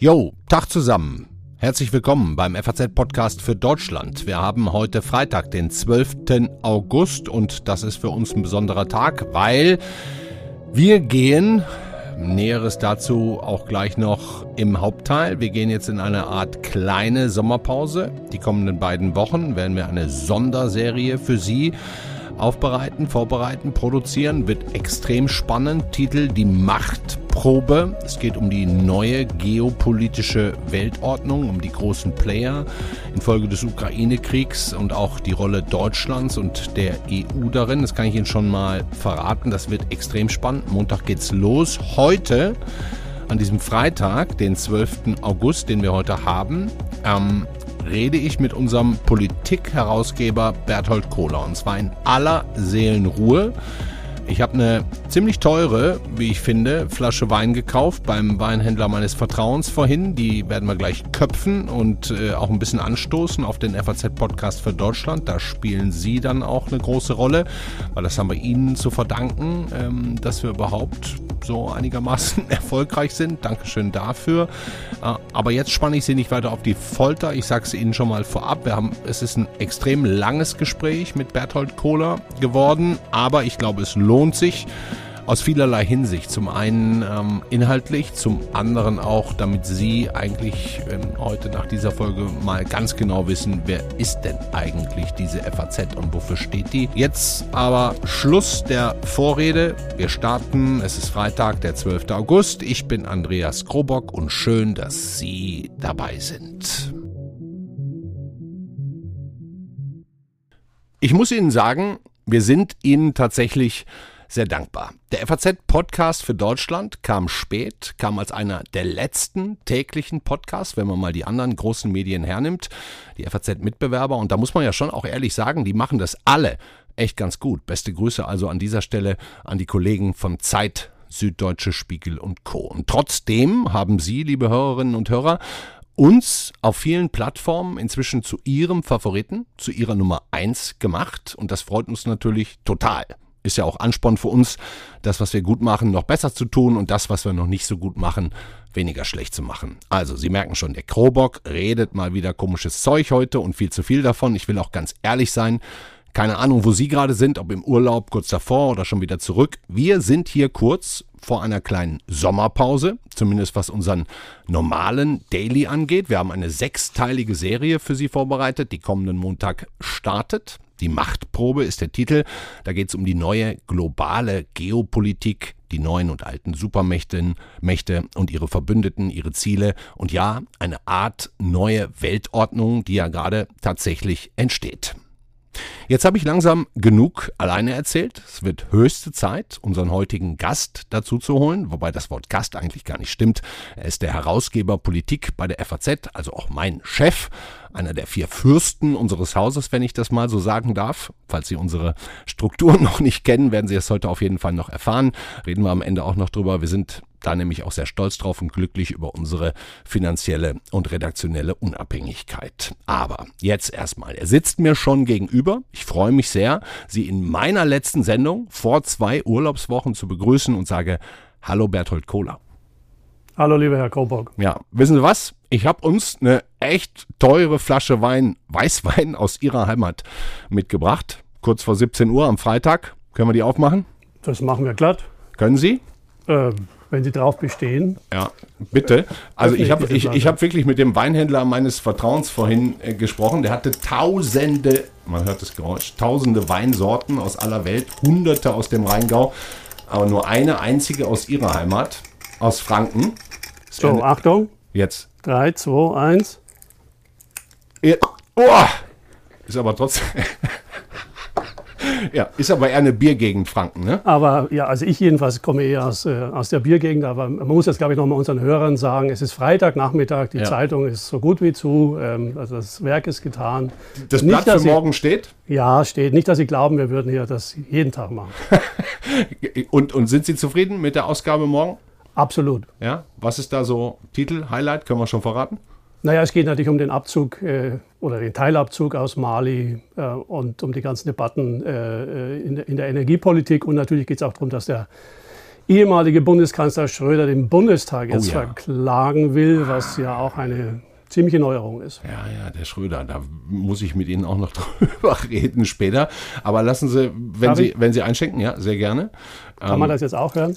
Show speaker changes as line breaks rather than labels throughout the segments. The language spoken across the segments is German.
Jo, Tag zusammen. Herzlich willkommen beim FAZ-Podcast für Deutschland. Wir haben heute Freitag, den 12. August und das ist für uns ein besonderer Tag, weil wir gehen, Näheres dazu auch gleich noch im Hauptteil, wir gehen jetzt in eine Art kleine Sommerpause. Die kommenden beiden Wochen werden wir eine Sonderserie für Sie aufbereiten, vorbereiten, produzieren. Wird extrem spannend. Titel Die Machtprobe. Es geht um die neue geopolitische Weltordnung, um die großen Player infolge des Ukraine-Kriegs und auch die Rolle Deutschlands und der EU darin. Das kann ich Ihnen schon mal verraten. Das wird extrem spannend. Montag geht's los. Heute an diesem Freitag, den 12. August, den wir heute haben, ähm, rede ich mit unserem Politik-Herausgeber Berthold Kohler. Und zwar in aller Seelenruhe. Ich habe eine ziemlich teure, wie ich finde, Flasche Wein gekauft beim Weinhändler meines Vertrauens vorhin. Die werden wir gleich köpfen und äh, auch ein bisschen anstoßen auf den FAZ-Podcast für Deutschland. Da spielen Sie dann auch eine große Rolle, weil das haben wir Ihnen zu verdanken, ähm, dass wir überhaupt so einigermaßen erfolgreich sind. Dankeschön dafür. Äh, aber jetzt spanne ich Sie nicht weiter auf die Folter. Ich sage es Ihnen schon mal vorab. Wir haben, es ist ein extrem langes Gespräch mit Berthold Kohler geworden, aber ich glaube, es lohnt sich aus vielerlei Hinsicht. Zum einen ähm, inhaltlich, zum anderen auch, damit Sie eigentlich ähm, heute nach dieser Folge mal ganz genau wissen, wer ist denn eigentlich diese FAZ und wofür steht die. Jetzt aber Schluss der Vorrede. Wir starten. Es ist Freitag, der 12. August. Ich bin Andreas Krobock und schön, dass Sie dabei sind. Ich muss Ihnen sagen, wir sind Ihnen tatsächlich sehr dankbar. Der FAZ-Podcast für Deutschland kam spät, kam als einer der letzten täglichen Podcasts, wenn man mal die anderen großen Medien hernimmt, die FAZ-Mitbewerber. Und da muss man ja schon auch ehrlich sagen, die machen das alle echt ganz gut. Beste Grüße also an dieser Stelle an die Kollegen von Zeit, Süddeutsche Spiegel und Co. Und trotzdem haben Sie, liebe Hörerinnen und Hörer, uns auf vielen Plattformen inzwischen zu Ihrem Favoriten, zu Ihrer Nummer eins gemacht. Und das freut uns natürlich total ist ja auch Ansporn für uns, das, was wir gut machen, noch besser zu tun und das, was wir noch nicht so gut machen, weniger schlecht zu machen. Also, Sie merken schon, der Krobock redet mal wieder komisches Zeug heute und viel zu viel davon. Ich will auch ganz ehrlich sein. Keine Ahnung, wo Sie gerade sind, ob im Urlaub, kurz davor oder schon wieder zurück. Wir sind hier kurz vor einer kleinen Sommerpause, zumindest was unseren normalen Daily angeht. Wir haben eine sechsteilige Serie für Sie vorbereitet, die kommenden Montag startet. Die Machtprobe ist der Titel. Da geht es um die neue globale Geopolitik, die neuen und alten Supermächte Mächte und ihre Verbündeten, ihre Ziele und ja, eine Art neue Weltordnung, die ja gerade tatsächlich entsteht. Jetzt habe ich langsam genug alleine erzählt. Es wird höchste Zeit, unseren heutigen Gast dazu zu holen, wobei das Wort Gast eigentlich gar nicht stimmt. Er ist der Herausgeber Politik bei der FAZ, also auch mein Chef, einer der vier Fürsten unseres Hauses, wenn ich das mal so sagen darf. Falls Sie unsere Strukturen noch nicht kennen, werden Sie es heute auf jeden Fall noch erfahren. Reden wir am Ende auch noch drüber. Wir sind da nämlich auch sehr stolz drauf und glücklich über unsere finanzielle und redaktionelle Unabhängigkeit. Aber jetzt erstmal, er sitzt mir schon gegenüber. Ich freue mich sehr, Sie in meiner letzten Sendung vor zwei Urlaubswochen zu begrüßen und sage Hallo Berthold Kohler.
Hallo lieber Herr Kobock.
Ja, wissen Sie was? Ich habe uns eine echt teure Flasche Wein, Weißwein aus Ihrer Heimat mitgebracht. Kurz vor 17 Uhr am Freitag. Können wir die aufmachen?
Das machen wir glatt.
Können Sie?
Ähm, wenn Sie darauf bestehen.
Ja, bitte. Also ich habe ich, ich hab wirklich mit dem Weinhändler meines Vertrauens vorhin äh, gesprochen. Der hatte tausende, man hört das Geräusch, tausende Weinsorten aus aller Welt, hunderte aus dem Rheingau, aber nur eine einzige aus ihrer Heimat, aus Franken.
So, Achtung.
Jetzt.
3, 2, 1.
Oh! Ist aber trotzdem. ja, ist aber eher eine Biergegend Franken, ne?
Aber ja, also ich jedenfalls komme eher aus, äh, aus der Biergegend, aber man muss jetzt, glaube ich, nochmal unseren Hörern sagen, es ist Freitagnachmittag, die ja. Zeitung ist so gut wie zu, ähm, also das Werk ist getan.
Das Blatt Nicht, für Sie, morgen steht?
Ja, steht. Nicht, dass Sie glauben, wir würden hier das jeden Tag machen.
und, und sind Sie zufrieden mit der Ausgabe morgen?
Absolut.
Ja, was ist da so Titel, Highlight, können wir schon verraten?
Naja, es geht natürlich um den Abzug äh, oder den Teilabzug aus Mali äh, und um die ganzen Debatten äh, in, der, in, der, Energiepolitik. Und natürlich geht es auch darum, dass der ehemalige Bundeskanzler Schröder den Bundestag jetzt
Oh ja.
verklagen will, was ja auch eine ziemliche Neuerung ist.
Ja, ja, der Schröder, da muss ich mit Ihnen auch noch drüber reden später. Aber lassen Sie, wenn
Darf
Sie,
ich?
wenn Sie einschenken, ja, sehr gerne.
Kann man das jetzt auch hören?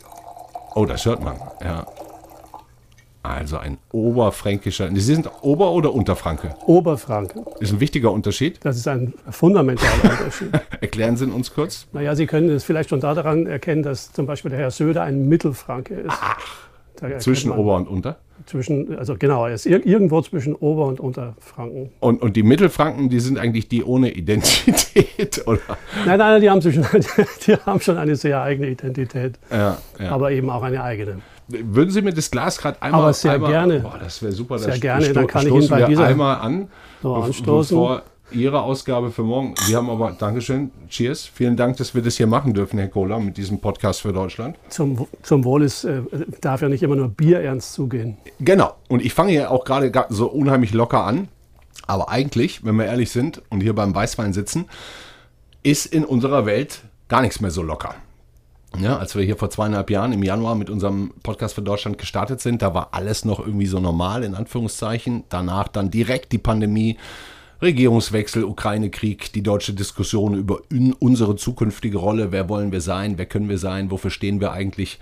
Oh, das hört man, ja. Also ein oberfränkischer, Sie sind Ober- oder Unterfranke?
Oberfranke.
Ist ein wichtiger Unterschied.
Das ist ein fundamentaler Unterschied.
Erklären Sie ihn uns kurz.
Naja, Sie können es vielleicht schon daran erkennen, dass zum Beispiel der Herr Söder ein Mittelfranke ist. Erkennt
Zwischen Ober- und Unter.
Zwischen, also genau, er ist ir irgendwo zwischen Ober- und Unterfranken.
Und, und die Mittelfranken, die sind eigentlich die ohne Identität, oder?
Nein, nein, die haben, schon, die haben schon eine sehr eigene Identität,
Ja, ja.
aber eben auch eine eigene.
Würden Sie mir das Glas gerade einmal...
Aber sehr
einmal,
gerne.
Boah, das wäre super.
Sehr
das
gerne, dann kann ich Ihnen bei dieser-
einmal an,
So, anstoßen.
bevor Ihre Ausgabe für morgen... Sie haben aber... Dankeschön. Cheers. Vielen Dank, dass wir das hier machen dürfen, Herr Kohler, mit diesem Podcast für Deutschland.
Zum, zum Wohl ist, äh, darf ja nicht immer nur Bier ernst zugehen.
Genau. Und ich fange ja auch gerade so unheimlich locker an. Aber eigentlich, wenn wir ehrlich sind und hier beim Weißwein sitzen, ist in unserer Welt gar nichts mehr so locker. Ja, als wir hier vor zweieinhalb Jahren im Januar mit unserem Podcast für Deutschland gestartet sind, da war alles noch irgendwie so normal, in Anführungszeichen. Danach dann direkt die Pandemie, Regierungswechsel, Ukraine-Krieg, die deutsche Diskussion über un unsere zukünftige Rolle. Wer wollen wir sein? Wer können wir sein? Wofür stehen wir eigentlich?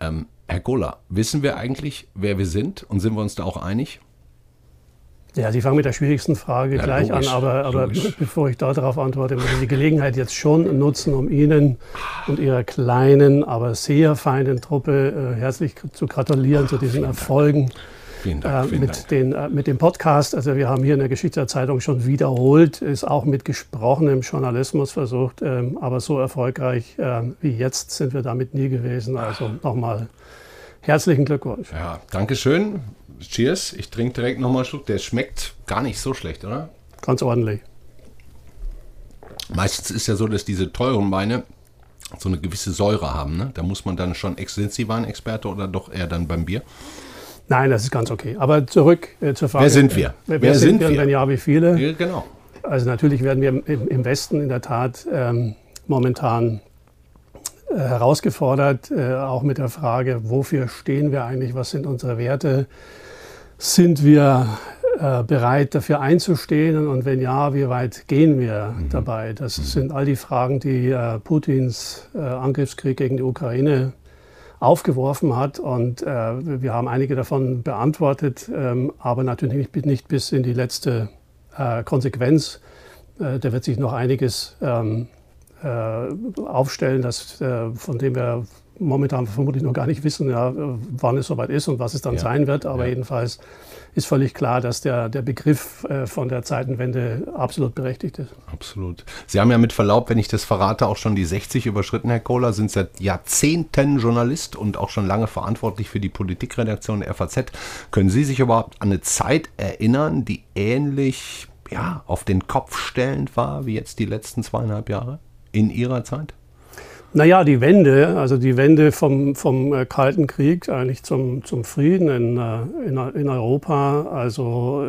Ähm, Herr Kohler, wissen wir eigentlich, wer wir sind? Und sind wir uns da auch einig?
Ja, Sie fangen mit der schwierigsten Frage
Ja,
gleich
logisch,
an, aber, aber bevor ich darauf antworte, möchte ich die Gelegenheit jetzt schon nutzen, um Ihnen und Ihrer kleinen, aber sehr feinen Truppe äh, herzlich zu gratulieren zu diesen Erfolgen
Vielen
äh,
Dank. vielen Dank.
mit, den, äh, mit dem Podcast. Also wir haben hier in der Geschichtserzeitung schon wiederholt, ist auch mit gesprochenem Journalismus versucht, ähm, aber so erfolgreich ähm, wie jetzt sind wir damit nie gewesen. Also nochmal herzlichen Glückwunsch.
Ja, Dankeschön. Cheers. Ich trinke direkt nochmal einen Schluck. Der schmeckt gar nicht so schlecht, oder?
Ganz ordentlich.
Meistens ist ja so, dass diese teuren Weine so eine gewisse Säure haben. Ne? Da muss man dann schon, sind Sie Weinexperte oder doch eher dann beim Bier?
Nein, das ist ganz okay. Aber zurück äh, zur Frage.
Wer sind wir?
Wer,
Wer
sind,
sind
wir? Wenn ja, wie viele?
Ja, genau.
Also natürlich werden wir im, im Westen in der Tat ähm, momentan äh, herausgefordert, äh, auch mit der Frage, wofür stehen wir eigentlich, was sind unsere Werte, sind wir äh, bereit dafür einzustehen und wenn ja, wie weit gehen wir dabei? Das sind all die Fragen, die äh, Putins äh, Angriffskrieg gegen die Ukraine aufgeworfen hat und äh, wir haben einige davon beantwortet, ähm, aber natürlich nicht, bis in die letzte äh, Konsequenz. Äh, da wird sich noch einiges ähm, äh, aufstellen, das, äh, von dem wir momentan vermutlich noch gar nicht wissen, ja, wann es soweit ist und was es dann
Ja.
sein wird. Aber
Ja.
jedenfalls ist völlig klar, dass der, der Begriff äh, von der Zeitenwende absolut berechtigt ist.
Absolut. Sie haben ja mit Verlaub, wenn ich das verrate, auch schon die 60 überschritten, Herr Kohler, sind seit Jahrzehnten Journalist und auch schon lange verantwortlich für die Politikredaktion der FAZ. Können Sie sich überhaupt an eine Zeit erinnern, die ähnlich ja, auf den Kopf stellend war wie jetzt die letzten zweieinhalb Jahre in Ihrer Zeit?
Naja, die Wende, also die Wende vom, vom äh, Kalten Krieg eigentlich zum, zum Frieden in, äh, in, in Europa, also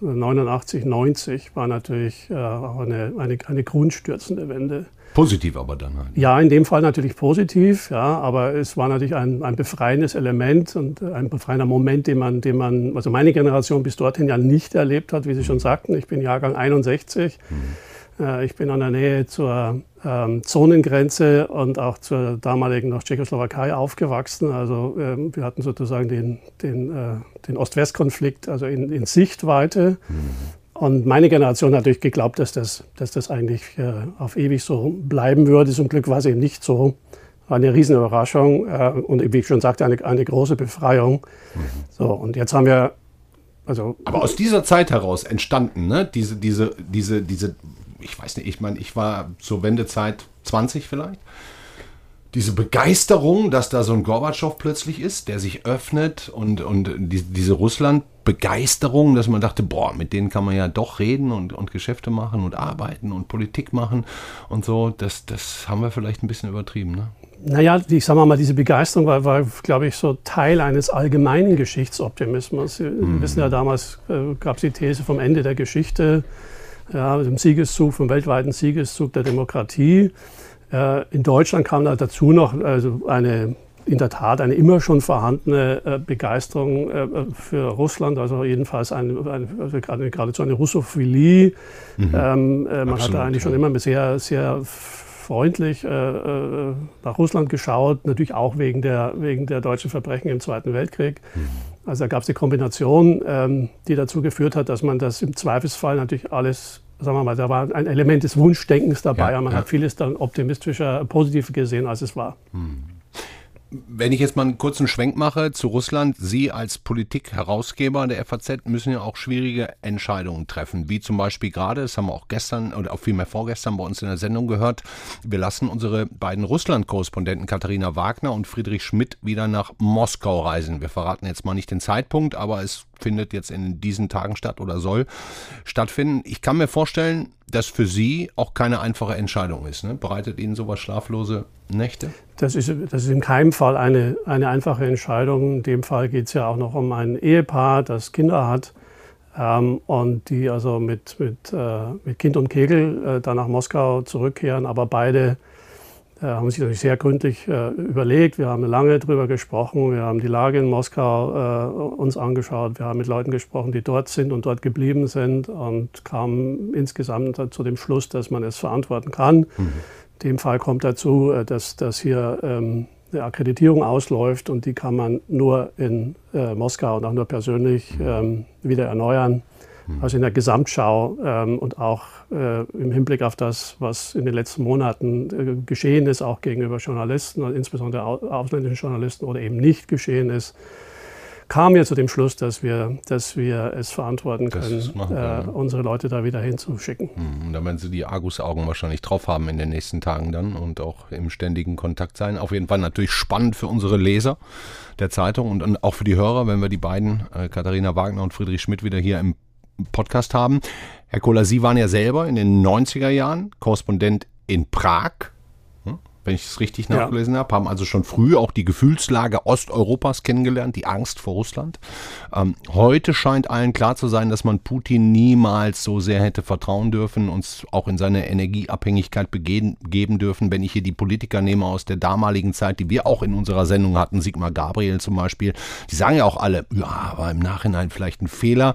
äh, 89, 90, war natürlich äh, auch eine, eine, eine grundstürzende Wende.
Positiv aber dann halt.
Ja, in dem Fall natürlich positiv, ja, aber es war natürlich ein, ein befreiendes Element und ein befreiender Moment, den man, den man, also meine Generation bis dorthin ja nicht erlebt hat, wie Sie schon sagten. Ich bin Jahrgang 61. Äh, Ich bin an der Nähe zur ähm, Zonengrenze und auch zur damaligen noch Tschechoslowakei aufgewachsen. Also ähm, wir hatten sozusagen den, den, äh, den Ost-West-Konflikt also in, in Sichtweite. Und meine Generation hat natürlich geglaubt, dass das, dass das eigentlich äh, auf ewig so bleiben würde. Zum Glück war es eben nicht so. War eine Riesenüberraschung äh, und wie ich schon sagte, eine, eine große Befreiung. So, und jetzt haben wir, also
Aber aus dieser Zeit heraus entstanden, ne, diese, diese, diese, diese, ich weiß nicht, ich meine, ich war zur Wendezeit 20 vielleicht. Diese Begeisterung, dass da so ein Gorbatschow plötzlich ist, der sich öffnet und, und die, diese Russland-Begeisterung, dass man dachte, boah, mit denen kann man ja doch reden und, und Geschäfte machen und arbeiten und Politik machen und so, das, das haben wir vielleicht ein bisschen übertrieben. Ne?
Naja, ich sage mal, diese Begeisterung war, war glaube ich, so Teil eines allgemeinen Geschichtsoptimismus. Sie wissen ja, damals äh, gab es die These vom Ende der Geschichte, ja, dem Siegeszug, vom weltweiten Siegeszug der Demokratie. Äh, in Deutschland kam da dazu noch also eine in der Tat eine immer schon vorhandene äh, Begeisterung äh, für Russland, also jedenfalls eine, eine, also gerade, geradezu eine Russophilie. Mhm. Ähm, äh, man Absolut, hat eigentlich ja. schon immer sehr, sehr freundlich nach Russland geschaut, natürlich auch wegen der, wegen der deutschen Verbrechen im Zweiten Weltkrieg. Mhm. Also da gab es die Kombination, ähm, die dazu geführt hat, dass man das im Zweifelsfall natürlich alles, sagen wir mal, da war ein Element des Wunschdenkens dabei, ja, aber man ja. hat vieles dann optimistischer, positiver gesehen, als es war. Mhm.
Wenn ich jetzt mal einen kurzen Schwenk mache zu Russland, Sie als Politik-Herausgeber der FAZ müssen ja auch schwierige Entscheidungen treffen, wie zum Beispiel gerade, das haben wir auch gestern oder auch vielmehr vorgestern bei uns in der Sendung gehört, wir lassen unsere beiden Russland-Korrespondenten Katharina Wagner und Friedrich Schmidt wieder nach Moskau reisen. Wir verraten jetzt mal nicht den Zeitpunkt, aber es findet jetzt in diesen Tagen statt oder soll stattfinden. Ich kann mir vorstellen, dass für Sie auch keine einfache Entscheidung ist. Ne? Bereitet Ihnen sowas schlaflose Nächte?
Das ist, das ist in keinem Fall eine, eine einfache Entscheidung. In dem Fall geht es ja auch noch um ein Ehepaar, das Kinder hat ähm, und die also mit, mit, äh, mit Kind und Kegel äh, dann nach Moskau zurückkehren, aber beide haben sich natürlich sehr gründlich äh, überlegt. Wir haben lange darüber gesprochen. Wir haben die Lage in Moskau äh, uns angeschaut. Wir haben mit Leuten gesprochen, die dort sind und dort geblieben sind und kamen insgesamt zu dem Schluss, dass man es verantworten kann. Mhm. In dem Fall kommt dazu, äh, dass, dass hier ähm, eine Akkreditierung ausläuft und die kann man nur in äh, Moskau und auch nur persönlich ähm, wieder erneuern. Mhm. Also in der Gesamtschau ähm, und auch äh, im Hinblick auf das, was in den letzten Monaten äh, geschehen ist, auch gegenüber Journalisten und insbesondere ausländischen Journalisten oder eben nicht geschehen ist, kamen wir zu dem Schluss, dass wir, dass wir es verantworten können, äh, unsere Leute da wieder hinzuschicken.
Mhm. Und da werden Sie die Argusaugen wahrscheinlich drauf haben in den nächsten Tagen dann und auch im ständigen Kontakt sein. Auf jeden Fall natürlich spannend für unsere Leser der Zeitung und, und auch für die Hörer, wenn wir die beiden, äh, Katharina Wagner und Friedrich Schmidt, wieder hier im Podcast haben. Herr Kohler, Sie waren ja selber in den 90er Jahren Korrespondent in Prag wenn ich es richtig nachgelesen ja. habe, haben also schon früh auch die Gefühlslage Osteuropas kennengelernt, die Angst vor Russland. Ähm, heute scheint allen klar zu sein, dass man Putin niemals so sehr hätte vertrauen dürfen, uns auch in seine Energieabhängigkeit begeben dürfen. Wenn ich hier die Politiker nehme aus der damaligen Zeit, die wir auch in unserer Sendung hatten, Sigmar Gabriel zum Beispiel, die sagen ja auch alle, ja, war im Nachhinein vielleicht ein Fehler.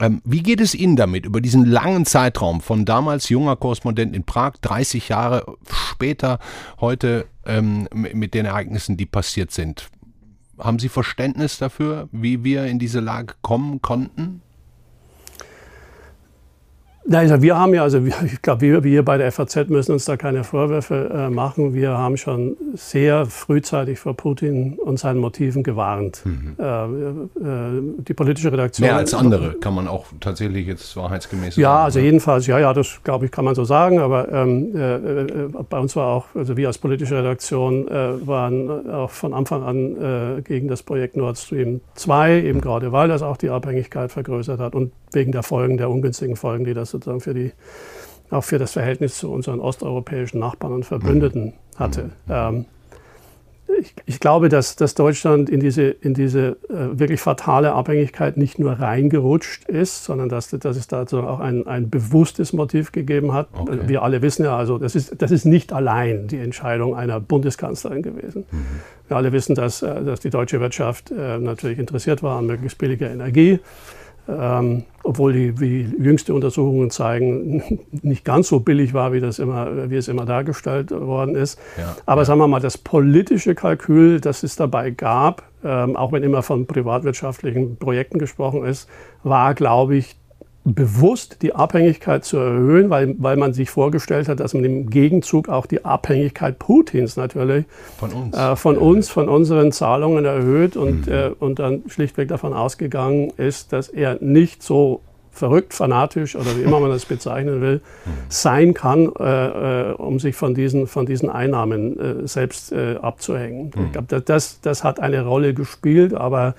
Ähm, wie geht es Ihnen damit, über diesen langen Zeitraum von damals junger Korrespondent in Prag, 30 Jahre später, heute ähm, mit den Ereignissen, die passiert sind? Haben Sie Verständnis dafür, wie wir in diese Lage kommen konnten?
Also wir haben ja, also ich glaube, wir, wir bei der FAZ müssen uns da keine Vorwürfe äh, machen. Wir haben schon sehr frühzeitig vor Putin und seinen Motiven gewarnt. Mhm. Äh,
äh, die politische Redaktion. Mehr als andere kann man auch tatsächlich jetzt wahrheitsgemäß
sagen. Ja, also jedenfalls, ja, ja, das glaube ich, kann man so sagen. Aber ähm, äh, äh, bei uns war auch, also wir als politische Redaktion äh, waren auch von Anfang an gegen das Projekt Nord Stream 2, eben mhm. gerade weil das auch die Abhängigkeit vergrößert hat und wegen der Folgen, der ungünstigen Folgen, die das sozusagen für die, auch für das Verhältnis zu unseren osteuropäischen Nachbarn und Verbündeten mhm. hatte. Mhm. Ähm, ich, ich, glaube, dass, dass, Deutschland in diese, in diese äh, wirklich fatale Abhängigkeit nicht nur reingerutscht ist, sondern dass, dass es dazu auch ein, ein bewusstes Motiv gegeben hat. Okay. Wir alle wissen ja, also das ist, das ist nicht allein die Entscheidung einer Bundeskanzlerin gewesen. Mhm. Wir alle wissen, dass, äh, dass die deutsche Wirtschaft äh, natürlich interessiert war an möglichst billiger Energie ähm, obwohl die, die jüngste Untersuchungen zeigen, nicht ganz so billig war, wie, das immer, wie es immer dargestellt worden ist. Ja, Aber ja. sagen wir mal, das politische Kalkül, das es dabei gab, ähm, auch wenn immer von privatwirtschaftlichen Projekten gesprochen ist, war, glaube ich, bewusst die Abhängigkeit zu erhöhen, weil, weil man sich vorgestellt hat, dass man im Gegenzug auch die Abhängigkeit Putins natürlich von uns, äh, von, uns von unseren Zahlungen erhöht und, mhm. äh, und dann schlichtweg davon ausgegangen ist, dass er nicht so verrückt, fanatisch oder wie immer man das bezeichnen will, mhm. sein kann, äh, äh, um sich von diesen, von diesen Einnahmen äh, selbst äh, abzuhängen. Mhm. Ich glaube, das, das hat eine Rolle gespielt, aber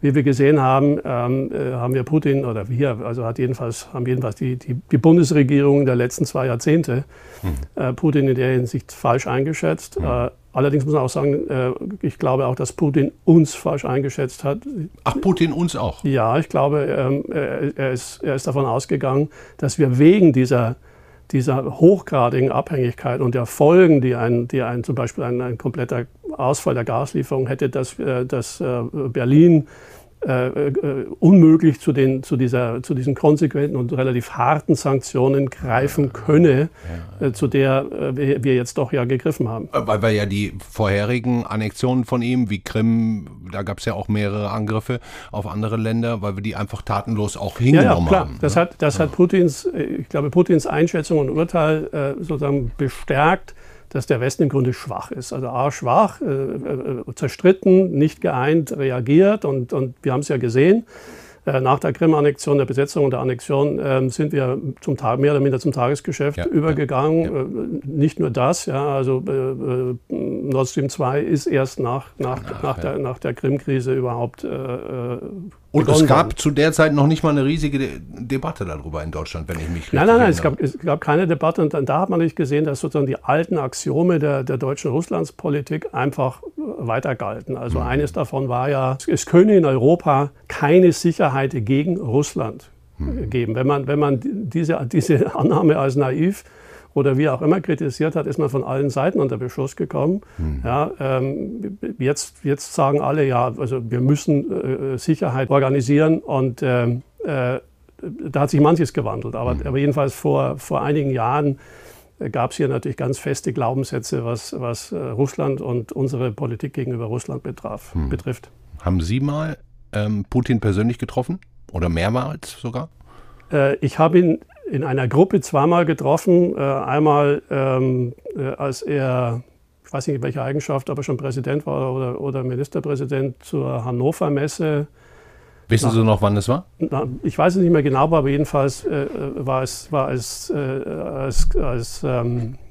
wie wir gesehen haben, ähm, äh, haben wir Putin oder wir, also hat jedenfalls, haben jedenfalls die, die, die Bundesregierung der letzten zwei Jahrzehnte mhm. äh, Putin in der Hinsicht falsch eingeschätzt. Mhm. Äh, allerdings muss man auch sagen, äh, ich glaube auch, dass Putin uns falsch eingeschätzt hat.
Ach, Putin uns auch?
Ja, ich glaube, ähm, er, ist, er ist davon ausgegangen, dass wir wegen dieser dieser hochgradigen Abhängigkeit und der Folgen, die ein, die ein zum Beispiel ein, ein kompletter Ausfall der Gaslieferung hätte, dass, äh, dass äh, Berlin äh, unmöglich zu, den, zu, dieser, zu diesen konsequenten und relativ harten Sanktionen greifen könne, ja, ja. Äh, zu der äh, wir jetzt doch ja gegriffen haben.
Weil wir ja die vorherigen Annexionen von ihm, wie Krim, da gab es ja auch mehrere Angriffe auf andere Länder, weil wir die einfach tatenlos auch hingenommen ja, klar. haben.
Das, ne? hat, das hat Putins, ich glaube, Putins Einschätzung und Urteil sozusagen bestärkt dass der Westen im Grunde schwach ist. Also A, schwach, äh, äh, zerstritten, nicht geeint, reagiert. Und, und wir haben es ja gesehen, äh, nach der Krim-Annexion, der Besetzung und der Annexion äh, sind wir zum Tag, mehr oder minder zum Tagesgeschäft ja, übergegangen. Ja, ja. Äh, nicht nur das, ja, also äh, äh Nord Stream 2 ist erst nach, nach, nach, nach der, nach der Krim-Krise überhaupt
und es gab zu der Zeit noch nicht mal eine riesige De Debatte darüber in Deutschland, wenn ich mich richtig
Nein, nein, nein, es gab, es gab, keine Debatte. Und da hat man nicht gesehen, dass sozusagen die alten Axiome der, der deutschen Russlandspolitik einfach weiter galten. Also mhm. eines davon war ja, es könne in Europa keine Sicherheit gegen Russland mhm. geben. Wenn man, wenn man diese, diese Annahme als naiv oder wie auch immer kritisiert hat, ist man von allen Seiten unter Beschuss gekommen. Mhm. Ja, ähm, jetzt, jetzt sagen alle, ja, also wir müssen äh, Sicherheit organisieren und ähm, äh, da hat sich manches gewandelt. Aber, mhm. aber jedenfalls vor, vor einigen Jahren äh, gab es hier natürlich ganz feste Glaubenssätze, was, was äh, Russland und unsere Politik gegenüber Russland betraf, mhm. betrifft.
Haben Sie mal ähm, Putin persönlich getroffen oder mehrmals sogar?
Äh, ich habe ihn in einer Gruppe zweimal getroffen. Äh, einmal, ähm, äh, als er, ich weiß nicht in welcher Eigenschaft, aber schon Präsident war oder, oder Ministerpräsident zur Hannover Messe.
Wissen nach, Sie noch, wann es war?
Na, ich weiß es nicht mehr genau, aber jedenfalls äh, war es war als, äh, als, als ähm, äh,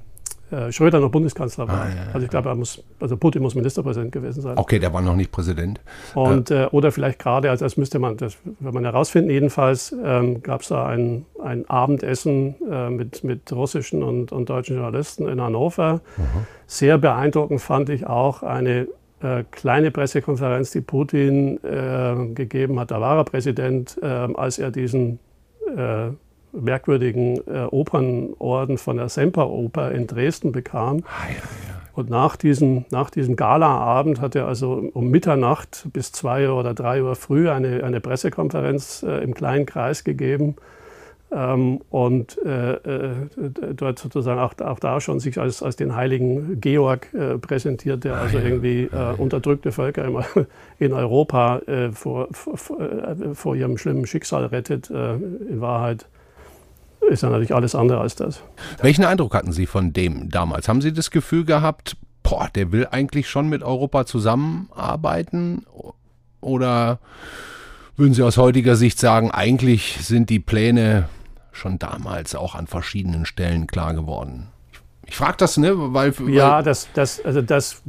Schröder noch Bundeskanzler war. Ah, ja, also ich glaube, muss, also Putin muss Ministerpräsident gewesen sein.
Okay, der war noch nicht Präsident.
Und, äh, oder vielleicht gerade, also das müsste man, das wenn man herausfinden. Jedenfalls ähm, gab es da ein, ein Abendessen äh, mit, mit russischen und, und deutschen Journalisten in Hannover. Mhm. Sehr beeindruckend fand ich auch eine äh, kleine Pressekonferenz, die Putin äh, gegeben hat. Da war er Präsident, äh, als er diesen äh, merkwürdigen äh, Opernorden von der Semperoper in Dresden bekam. Ah, ja, ja. Und nach diesem, nach diesem Galaabend hat er also um Mitternacht bis zwei oder drei Uhr früh eine, eine Pressekonferenz äh, im kleinen Kreis gegeben. Ähm, und äh, äh, dort sozusagen auch, auch, da schon sich als, als den heiligen Georg äh, präsentiert, der ah, also irgendwie äh, unterdrückte Völker im, in Europa äh, vor, vor, vor, ihrem schlimmen Schicksal rettet. in Wahrheit ist ja natürlich alles andere als das.
Welchen Eindruck hatten Sie von dem damals? Haben Sie das Gefühl gehabt, boah, der will eigentlich schon mit Europa zusammenarbeiten? Oder würden Sie aus heutiger Sicht sagen, eigentlich sind die Pläne schon damals auch an verschiedenen Stellen klar geworden? Ich frage das, ne, weil.
Ja, das, das, also das,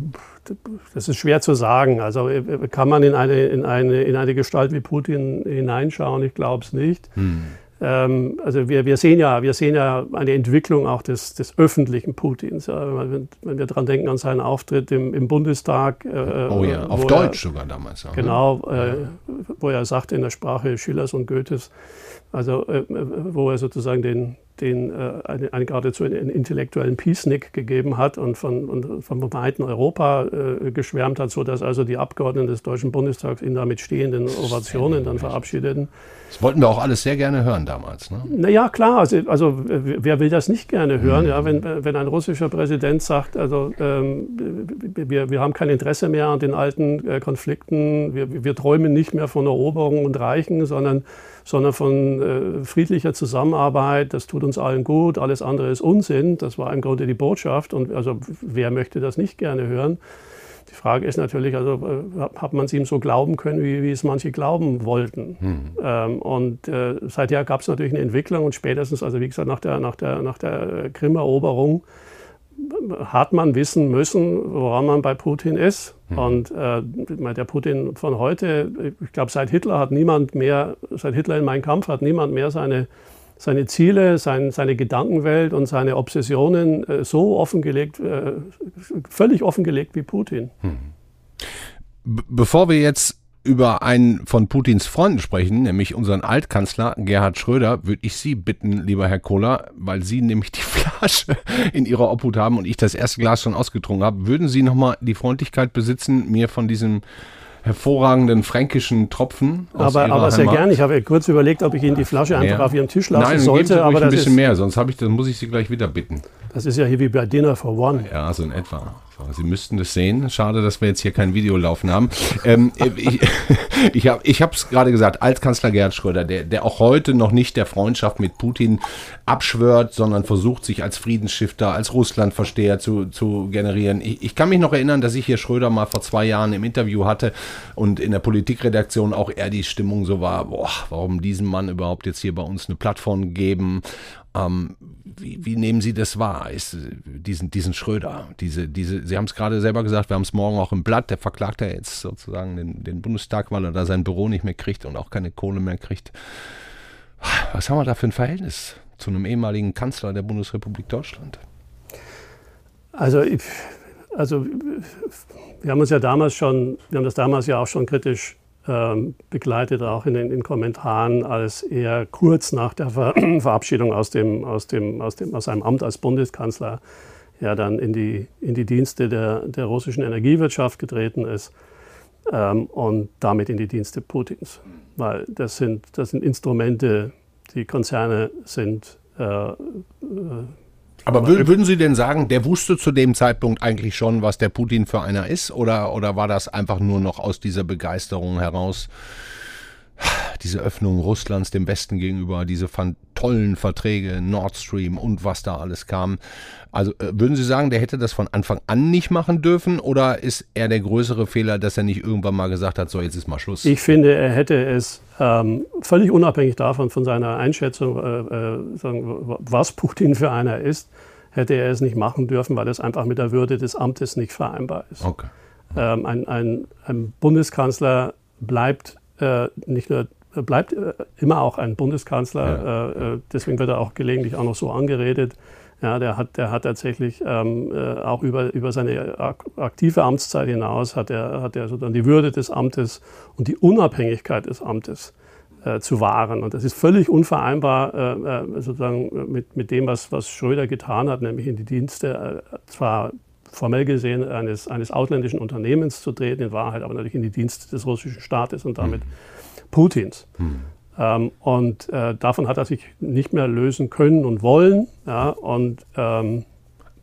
das ist schwer zu sagen. Also äh, kann man in eine, in eine, in eine Gestalt wie Putin hineinschauen? Ich glaube es nicht. Hm. Ähm, also wir, wir, sehen ja, wir sehen ja eine Entwicklung auch des, des öffentlichen Putins. Ja, wenn, wir daran denken an seinen Auftritt im, im Bundestag.
Äh, oh ja, auf Deutsch er, sogar damals.
Ne? genau, äh, wo er sagte in der Sprache Schillers und Goethes, also äh, wo er sozusagen den, den einen, einen geradezu einen intellektuellen Peacenik gegeben hat und von, und vom weiten Europa geschwärmt hat, sodass also die Abgeordneten des Deutschen Bundestags ihn da mit stehenden Ovationen dann verabschiedeten.
Das wollten wir auch alles sehr gerne hören damals. Ne?
Naja, klar, also, also wer will das nicht gerne hören, mhm. ja, wenn, wenn ein russischer Präsident sagt, also ähm, wir, wir haben kein Interesse mehr an den alten äh, Konflikten, wir, wir träumen nicht mehr von Eroberungen und Reichen, sondern sondern von äh, friedlicher Zusammenarbeit. Das tut uns allen gut, alles andere ist Unsinn. Das war im Grunde die Botschaft. Und also wer möchte das nicht gerne hören? Die Frage ist natürlich, also äh, hat man es ihm so glauben können, wie, wie es manche glauben wollten. Hm. Ähm, und äh, seither gab es natürlich eine Entwicklung und spätestens, also wie gesagt, nach der, nach der, nach der Krim-Eroberung hat man wissen müssen, woran man bei Putin ist. Mhm. Und äh, der Putin von heute, ich glaube, seit Hitler hat niemand mehr, seit Hitler in meinem Kampf hat niemand mehr seine, seine Ziele, sein, seine Gedankenwelt und seine Obsessionen äh, so offengelegt, äh, völlig offengelegt wie Putin. Mhm.
Bevor wir jetzt über einen von Putins Freunden sprechen, nämlich unseren Altkanzler Gerhard Schröder, würde ich Sie bitten, lieber Herr Kohler, weil Sie nämlich die Flasche in Ihrer Obhut haben und ich das erste Glas schon ausgetrunken habe, würden Sie nochmal die Freundlichkeit besitzen, mir von diesem hervorragenden fränkischen Tropfen.
aber aber sehr gern. Ich habe kurz überlegt, ob ich Ihnen die Flasche einfach ja. auf Ihren Tisch lassen Nein, sollte.
Nein, aber ein bisschen mehr, sonst ich, dann muss ich Sie gleich wieder bitten.
Das ist ja hier wie bei Dinner for One.
Ja, so in etwa. Sie müssten das sehen. Schade, dass wir jetzt hier kein Video laufen haben. ähm, ich ich habe es gerade gesagt, Altkanzler Gerhard Schröder, der, der auch heute noch nicht der Freundschaft mit Putin abschwört, sondern versucht, sich als Friedensstifter, als Russlandversteher zu, zu generieren. Ich, ich kann mich noch erinnern, dass ich hier Schröder mal vor zwei Jahren im Interview hatte und in der Politikredaktion auch eher die Stimmung so war, boah, warum diesem Mann überhaupt jetzt hier bei uns eine Plattform geben ähm, wie, wie, nehmen Sie das wahr, ist, diesen, diesen Schröder? Diese, diese, Sie haben es gerade selber gesagt, wir haben es morgen auch im Blatt, der verklagt ja jetzt sozusagen den, den Bundestag, weil er da sein Büro nicht mehr kriegt und auch keine Kohle mehr kriegt. Was haben wir da für ein Verhältnis zu einem ehemaligen Kanzler der Bundesrepublik Deutschland?
Also, also wir haben uns ja damals schon, wir haben das damals ja auch schon kritisch begleitet, auch in den in Kommentaren, als er kurz nach der Ver Verabschiedung aus, dem, aus, dem, aus, dem, aus seinem Amt als Bundeskanzler ja dann in die, in die Dienste der, der russischen Energiewirtschaft getreten ist ähm, und damit in die Dienste Putins. Weil das sind, das sind Instrumente, die Konzerne sind äh,
aber würden Sie denn sagen, der wusste zu dem Zeitpunkt eigentlich schon, was der Putin für einer ist? Oder, oder war das einfach nur noch aus dieser Begeisterung heraus, diese Öffnung Russlands dem Westen gegenüber, diese tollen Verträge, Nord Stream und was da alles kam? Also äh, würden Sie sagen, der hätte das von Anfang an nicht machen dürfen? Oder ist er der größere Fehler, dass er nicht irgendwann mal gesagt hat, so jetzt ist mal Schluss?
Ich finde, er hätte es ähm, völlig unabhängig davon, von seiner Einschätzung, äh, äh, sagen, was Putin für einer ist, hätte er es nicht machen dürfen, weil es einfach mit der Würde des Amtes nicht vereinbar ist. Okay. Ähm, ein, ein, ein, Bundeskanzler bleibt äh, nicht nur bleibt äh, immer auch ein Bundeskanzler, ja. Äh, äh, deswegen wird er auch gelegentlich auch noch so angeredet. Ja, der hat, der hat tatsächlich ähm, äh, auch über, über seine aktive Amtszeit hinaus hat er, hat er sozusagen die Würde des Amtes und die Unabhängigkeit des Amtes äh, zu wahren. Und das ist völlig unvereinbar äh, äh sozusagen mit, mit dem, was, was Schröder getan hat, nämlich in die Dienste äh, zwar formell gesehen eines, eines ausländischen Unternehmens zu treten, in Wahrheit aber natürlich in die Dienste des russischen Staates und damit mhm. Putins. Mhm. Ähm, und äh, davon hat er sich nicht mehr lösen können und wollen. Ja, und ähm,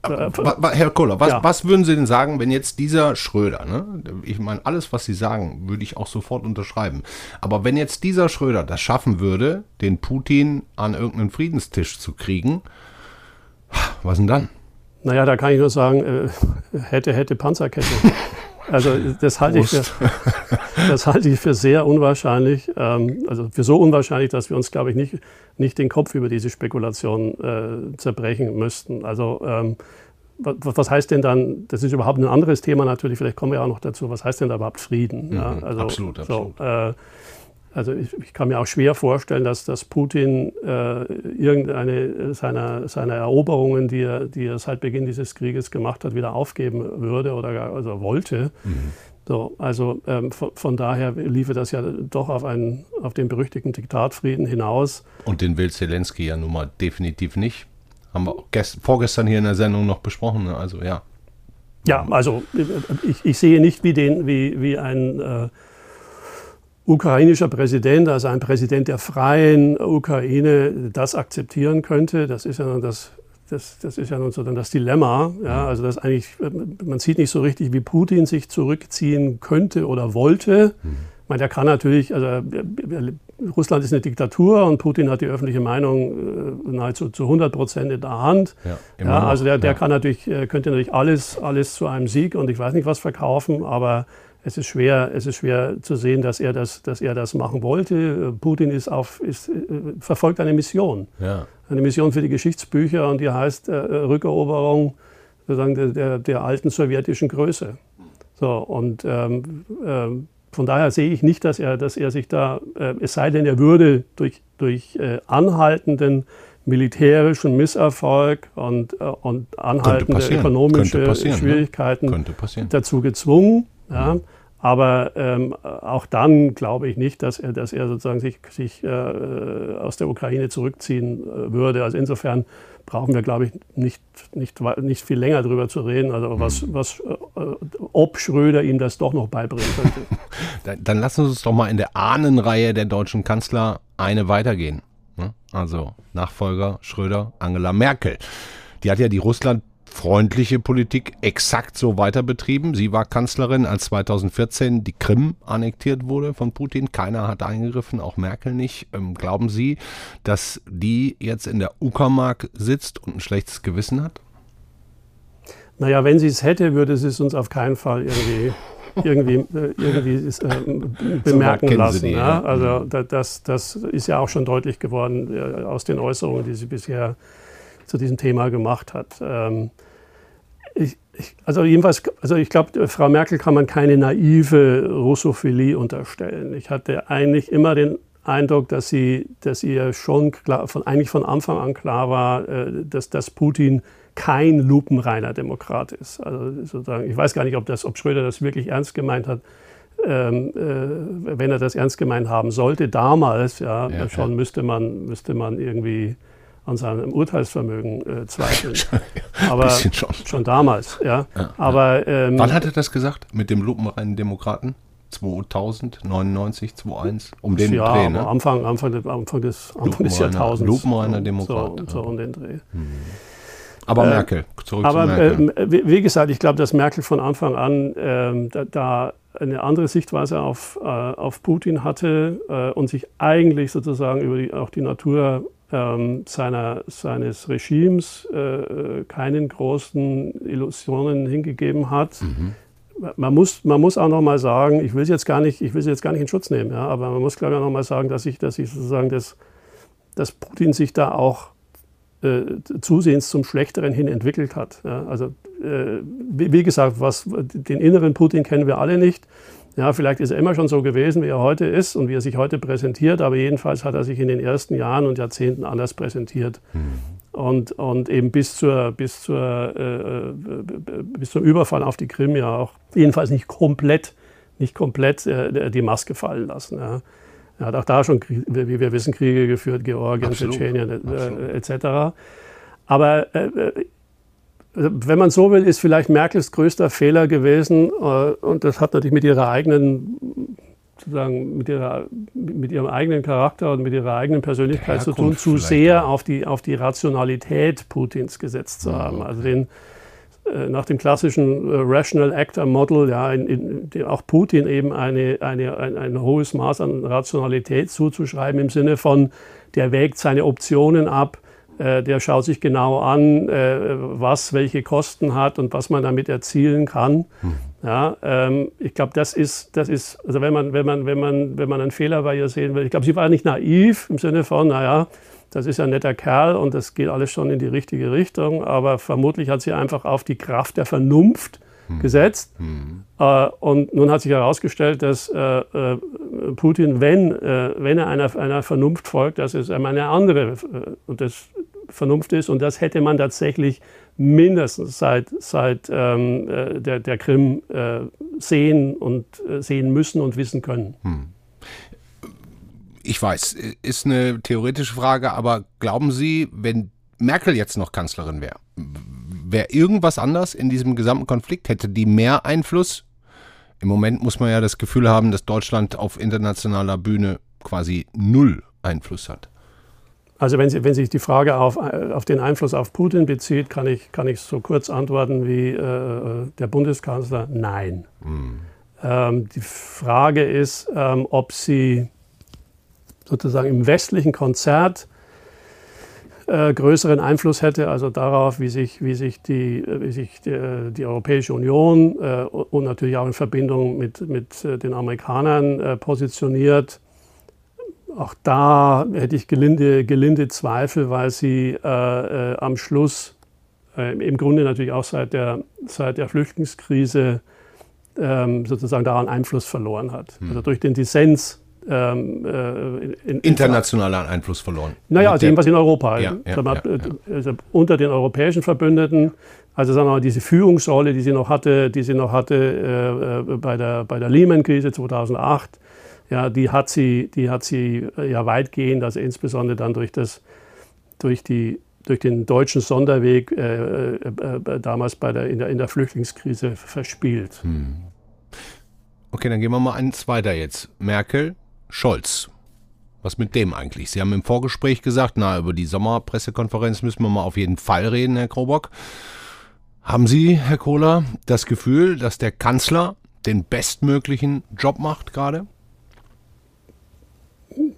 äh, Herr Kohler, was, ja. was, würden Sie denn sagen, wenn jetzt dieser Schröder, ne? ich meine, alles, was Sie sagen, würde ich auch sofort unterschreiben. Aber wenn jetzt dieser Schröder das schaffen würde, den Putin an irgendeinen Friedenstisch zu kriegen, was denn dann?
Naja, da kann ich nur sagen, äh, hätte, hätte Panzerkette. Also das halte, ich für, das halte ich für sehr unwahrscheinlich. Ähm, also für so unwahrscheinlich, dass wir uns, glaube ich, nicht, nicht den Kopf über diese Spekulation äh, zerbrechen müssten. Also ähm, was, was, heißt denn dann, das ist überhaupt ein anderes Thema natürlich, vielleicht kommen wir auch noch dazu, was heißt denn da überhaupt Frieden?
Mhm, ja, also, absolut, absolut.
So, äh, also ich, ich, kann mir auch schwer vorstellen, dass, dass Putin äh, irgendeine seiner, seiner Eroberungen, die er, die er seit Beginn dieses Krieges gemacht hat, wieder aufgeben würde oder gar, also wollte. Mhm. So, also ähm, von, von, daher liefe das ja doch auf, einen, auf den berüchtigten Diktatfrieden hinaus.
Und den will Zelensky ja nun mal definitiv nicht. Haben wir gest, vorgestern hier in der Sendung noch besprochen. Ne? Also ja.
Ja, also ich, ich sehe nicht, wie, den, wie, wie ein äh, ukrainischer Präsident, also ein Präsident der freien Ukraine, das akzeptieren könnte. Das ist ja nun das, das, das ist ja nun so dann das Dilemma. Ja, also das eigentlich, man sieht nicht so richtig, wie Putin sich zurückziehen könnte oder wollte. Mhm. Ich meine, der kann natürlich, also Russland ist eine Diktatur und Putin hat die öffentliche Meinung äh, nahezu zu 100 Prozent in der Hand. Ja, ja also der, der ja. kann natürlich, äh, könnte natürlich alles, alles zu einem Sieg und ich weiß nicht was verkaufen, aber es ist schwer, es ist schwer zu sehen, dass er das, dass er das machen wollte. Putin ist auf, ist, äh, verfolgt eine Mission. Ja. Eine Mission für die Geschichtsbücher und die heißt äh, Rückeroberung sozusagen der, der, der, alten sowjetischen Größe. So, und ähm, äh, von daher sehe ich nicht, dass er, dass er sich da, äh, es sei denn, er würde durch, durch äh, anhaltenden militärischen Misserfolg und, äh, und anhaltende ökonomische Schwierigkeiten dazu gezwungen. Ja. Aber ähm, auch dann glaube ich nicht, dass er, dass er sozusagen sich, sich äh, aus der Ukraine zurückziehen äh, würde. Also insofern brauchen wir, glaube ich, nicht, nicht, nicht viel länger darüber zu reden. Also was, mhm. was, äh, ob Schröder ihm das doch noch beibringen könnte.
dann, dann lassen Sie uns doch mal in der Ahnenreihe der deutschen Kanzler eine weitergehen. Ne? Also Nachfolger Schröder, Angela Merkel. Die hat ja die Russland freundliche Politik exakt so weiter betrieben. Sie war Kanzlerin, als 2014 die Krim annektiert wurde von Putin. Keiner hat eingegriffen, auch Merkel nicht. Ähm, glauben Sie, dass die jetzt in der Uckermark sitzt und ein schlechtes Gewissen hat?
Naja, wenn sie es hätte, würde sie es uns auf keinen Fall irgendwie irgendwie, äh, irgendwie äh, bemerken so lassen. Die, ja? Also mhm. das, das ist ja auch schon deutlich geworden äh, aus den Äußerungen, die sie bisher zu diesem Thema gemacht hat. Ähm, ich, ich, also jedenfalls, also ich glaube, Frau Merkel kann man keine naive Russophilie unterstellen. Ich hatte eigentlich immer den Eindruck, dass sie, dass ihr schon klar, von, eigentlich von Anfang an klar war, äh, dass, dass Putin kein lupenreiner Demokrat ist. Also sozusagen, ich weiß gar nicht, ob, das, ob Schröder das wirklich ernst gemeint hat. Ähm, äh, wenn er das ernst gemeint haben sollte, damals, ja, ja schon ja. Müsste, man, müsste man irgendwie an seinem Urteilsvermögen äh, zweifeln. Aber schon. schon. damals, ja. ja Aber
ähm, wann hat er das gesagt mit dem lupenreinen Demokraten? 2000, 99, 21, um den
ja, Dreh, ne? Anfang, Anfang, Anfang des, Anfang des Jahrtausends.
Lupenreiner Demokrat.
So, so um den Dreh. Mhm.
Aber äh, Merkel,
zurück aber, zu Merkel. Äh, wie, wie, gesagt, ich glaube, dass Merkel von Anfang an äh, da, da, eine andere Sichtweise auf, äh, auf Putin hatte äh, und sich eigentlich sozusagen über die, auch die Natur ähm, seiner, seines Regimes äh, keinen großen Illusionen hingegeben hat. Mhm. Man muss, man muss auch noch mal sagen, ich will es jetzt gar nicht, ich will sie jetzt gar nicht in Schutz nehmen, ja, aber man muss glaube ich auch noch mal sagen, dass ich, dass ich sozusagen das, dass Putin sich da auch äh, zusehends zum Schlechteren hin entwickelt hat. Ja, also äh, wie, wie, gesagt, was, den inneren Putin kennen wir alle nicht. Ja, vielleicht ist er immer schon so gewesen, wie er heute ist und wie er sich heute präsentiert, aber jedenfalls hat er sich in den ersten Jahren und Jahrzehnten anders präsentiert. Mhm. Und, und eben bis, zur, bis, zur, äh, äh, bis zum Überfall auf die Krim ja auch jedenfalls nicht komplett, nicht komplett äh, die Maske fallen lassen. Ja. Er hat auch da schon, wie wir wissen, Kriege geführt, Georgien, Tschetschenien äh, etc. Aber äh, äh wenn man so will, ist vielleicht Merkels größter Fehler gewesen, äh, und das hat natürlich mit ihrer eigenen, sozusagen mit, ihrer, mit ihrem eigenen Charakter und mit ihrer eigenen Persönlichkeit zu tun, zu sehr auf die, auf die Rationalität Putins gesetzt zu haben. Also den, äh, nach dem klassischen äh, Rational Actor Model, ja, in, in, in, auch Putin eben eine, eine, ein, ein hohes Maß an Rationalität zuzuschreiben im Sinne von, der wägt seine Optionen ab, der schaut sich genau an, äh, was welche Kosten hat und was man damit erzielen kann. Hm. Ja, ähm, ich glaube, das ist, das ist, also wenn man, wenn man, wenn man, wenn man einen Fehler bei ihr sehen will, ich glaube, sie war nicht naiv im Sinne von, naja, das ist ein netter Kerl und das geht alles schon in die richtige Richtung, aber vermutlich hat sie einfach auf die Kraft der Vernunft hm. gesetzt. Hm. Äh, und nun hat sich herausgestellt, dass äh, äh Putin, wenn, äh, wenn er einer, einer Vernunft folgt, dass es eine andere äh, und das Vernunft ist. Und das hätte man tatsächlich mindestens seit, seit ähm, äh, der, der Krim sehen und sehen müssen und wissen können. Hm.
Ich weiß, ist eine theoretische Frage, aber glauben Sie, wenn Merkel jetzt noch Kanzlerin wäre, wäre irgendwas anders in diesem gesamten Konflikt? Hätte die mehr Einfluss? Im Moment muss man ja das Gefühl haben, dass Deutschland auf internationaler Bühne quasi null Einfluss hat.
Also wenn, Sie, wenn sich die Frage auf, auf den Einfluss auf Putin bezieht, kann ich, kann ich so kurz antworten wie äh, der Bundeskanzler, nein. Mhm. Ähm, die Frage ist, ähm, ob sie sozusagen im westlichen Konzert äh, größeren Einfluss hätte, also darauf, wie sich, wie sich, die, wie sich die, die Europäische Union äh, und natürlich auch in Verbindung mit, mit äh, den Amerikanern äh, positioniert. Auch da hätte ich gelinde, gelinde Zweifel, weil sie äh, äh, am Schluss im Grunde natürlich auch seit der, seit der Flüchtlingskrise ähm, sozusagen daran Einfluss verloren hat. Hm. Also durch den Dissens ähm,
äh, in, internationalen Einfluss verloren.
Naja, also jedenfalls in Europa. Ja, ja, ja, also unter den europäischen Verbündeten Also sagen wir mal, diese Führungsrolle, die sie noch hatte, die sie noch hatte äh, äh bei der, bei der Lehman-Krise 2008, ja, die hat sie, die hat sie äh, ja weitgehend, also insbesondere dann durch, das, durch, die, durch den deutschen Sonderweg äh, äh, damals bei der, in, der, in der Flüchtlingskrise verspielt. Hm.
Okay, dann gehen wir mal eins weiter jetzt. Merkel, Scholz. Was mit dem eigentlich? Sie haben im Vorgespräch gesagt, na, über die Sommerpressekonferenz müssen wir mal auf jeden Fall reden, Herr Krobock. Haben Sie, Herr Kohler, das Gefühl, dass der Kanzler den bestmöglichen Job macht gerade?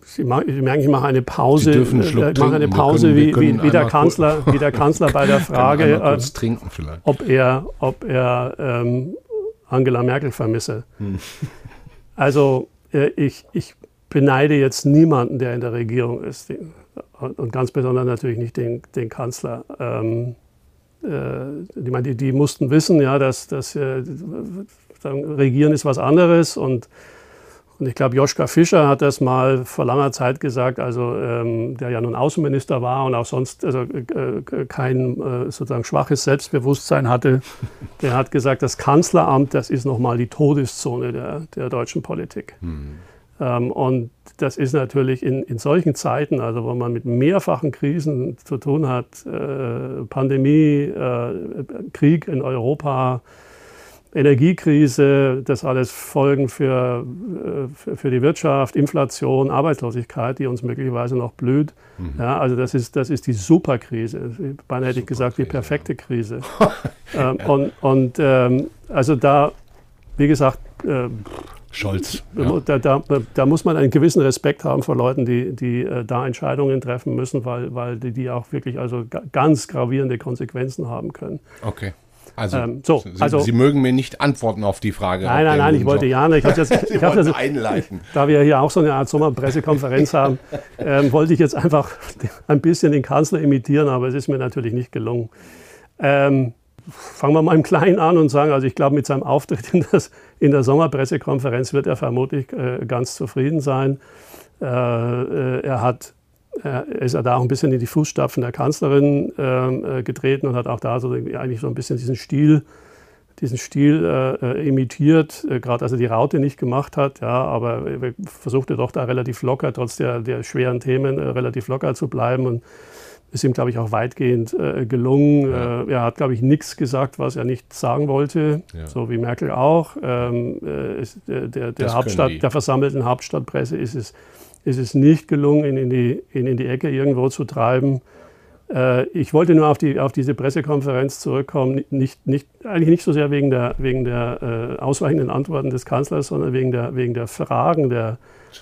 Sie, merken, ich mache eine Pause.
Sie dürfen einen
äh, ich mache eine Pause, können, wie, wie, wie, der Kanzler, wie der Kanzler bei der Frage,
äh, trinken vielleicht.
ob er, ob er ähm, Angela Merkel vermisse. Hm. Also äh, ich, ich beneide jetzt niemanden, der in der Regierung ist. Und ganz besonders natürlich nicht den, den Kanzler. Ähm, äh, die, die, die, mussten wissen, ja, dass, dass äh, Regieren ist was anderes und und ich glaube, Joschka Fischer hat das mal vor langer Zeit gesagt, also ähm, der ja nun Außenminister war und auch sonst also, äh, kein äh, sozusagen schwaches Selbstbewusstsein hatte. Der hat gesagt, das Kanzleramt, das ist nochmal die Todeszone der, der deutschen Politik. Mhm. Ähm, und das ist natürlich in, in solchen Zeiten, also wo man mit mehrfachen Krisen zu tun hat, äh, Pandemie, äh, Krieg in Europa, Energiekrise, das alles Folgen für, äh, für, die Wirtschaft, Inflation, Arbeitslosigkeit, die uns möglicherweise noch blüht. Mhm. Ja, also das ist, das ist die Superkrise. Beinahe hätte ich gesagt, die perfekte Krise. ähm. Und, und ähm, also da, wie gesagt, äh,
Scholz.
Ja. Da, da, da, muss man einen gewissen Respekt haben vor Leuten, die, die äh, da Entscheidungen treffen müssen, weil, weil die, die auch wirklich also ganz gravierende Konsequenzen haben können.
Okay. Also, ähm, so, Sie, also, Sie mögen mir nicht antworten auf die Frage.
Nein, nein, nein, ich wollte ja nicht. Ich das,
ich das, einleiten.
Da wir hier auch so eine Art Sommerpressekonferenz haben, ähm, wollte ich jetzt einfach ein bisschen den Kanzler imitieren, aber es ist mir natürlich nicht gelungen. Ähm, fangen wir mal im Kleinen an und sagen, also ich glaube, mit seinem Auftritt in, das, in der Sommerpressekonferenz wird er vermutlich äh, ganz zufrieden sein. Äh, äh, er hat er ist ja da auch ein bisschen in die Fußstapfen der Kanzlerin ähm, äh, getreten und hat auch da so eigentlich so ein bisschen diesen Stil, diesen Stil äh, äh imitiert, äh, gerade als er die Raute nicht gemacht hat, ja, aber er versuchte doch da relativ locker, trotz der, der schweren Themen, äh, relativ locker zu bleiben und ist ihm, glaube ich, auch weitgehend äh, gelungen. Ja. er hat, glaube ich, nichts gesagt, was er nicht sagen wollte, ja. so wie Merkel auch. Ähm, ist, der, der, der Hauptstadt, der versammelten Hauptstadtpresse ist es ist es nicht gelungen, ihn in die, ihn in die Ecke irgendwo zu treiben. Äh, ich wollte nur auf, die, auf diese Pressekonferenz zurückkommen, nicht, nicht, eigentlich nicht so sehr wegen der, wegen der äh, ausweichenden Antworten des Kanzlers, sondern wegen der, wegen der Fragen der,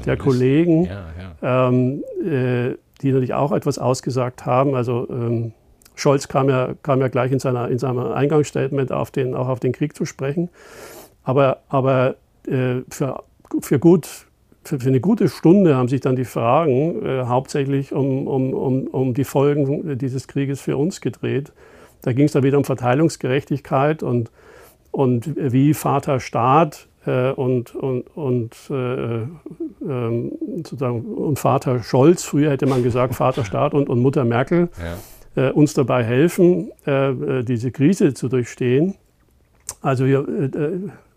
der Kollegen, ja, ja. Ähm, äh, die natürlich auch etwas ausgesagt haben. Also ähm, Scholz kam ja, kam ja gleich in, seiner, in seinem Eingangsstatement auf den, auch auf den Krieg zu sprechen. Aber, aber äh, für, für gut für, für, eine gute Stunde haben sich dann die Fragen äh, hauptsächlich um, um, um, um die Folgen dieses Krieges für uns gedreht. Da ging es dann wieder um Verteilungsgerechtigkeit und, und wie Vater Staat und, und, und, äh, ähm, sozusagen, und Vater Scholz, früher hätte man gesagt Vater Staat und, und Mutter Merkel, ja. Äh, uns dabei helfen, äh, äh, diese Krise zu durchstehen. Also wir,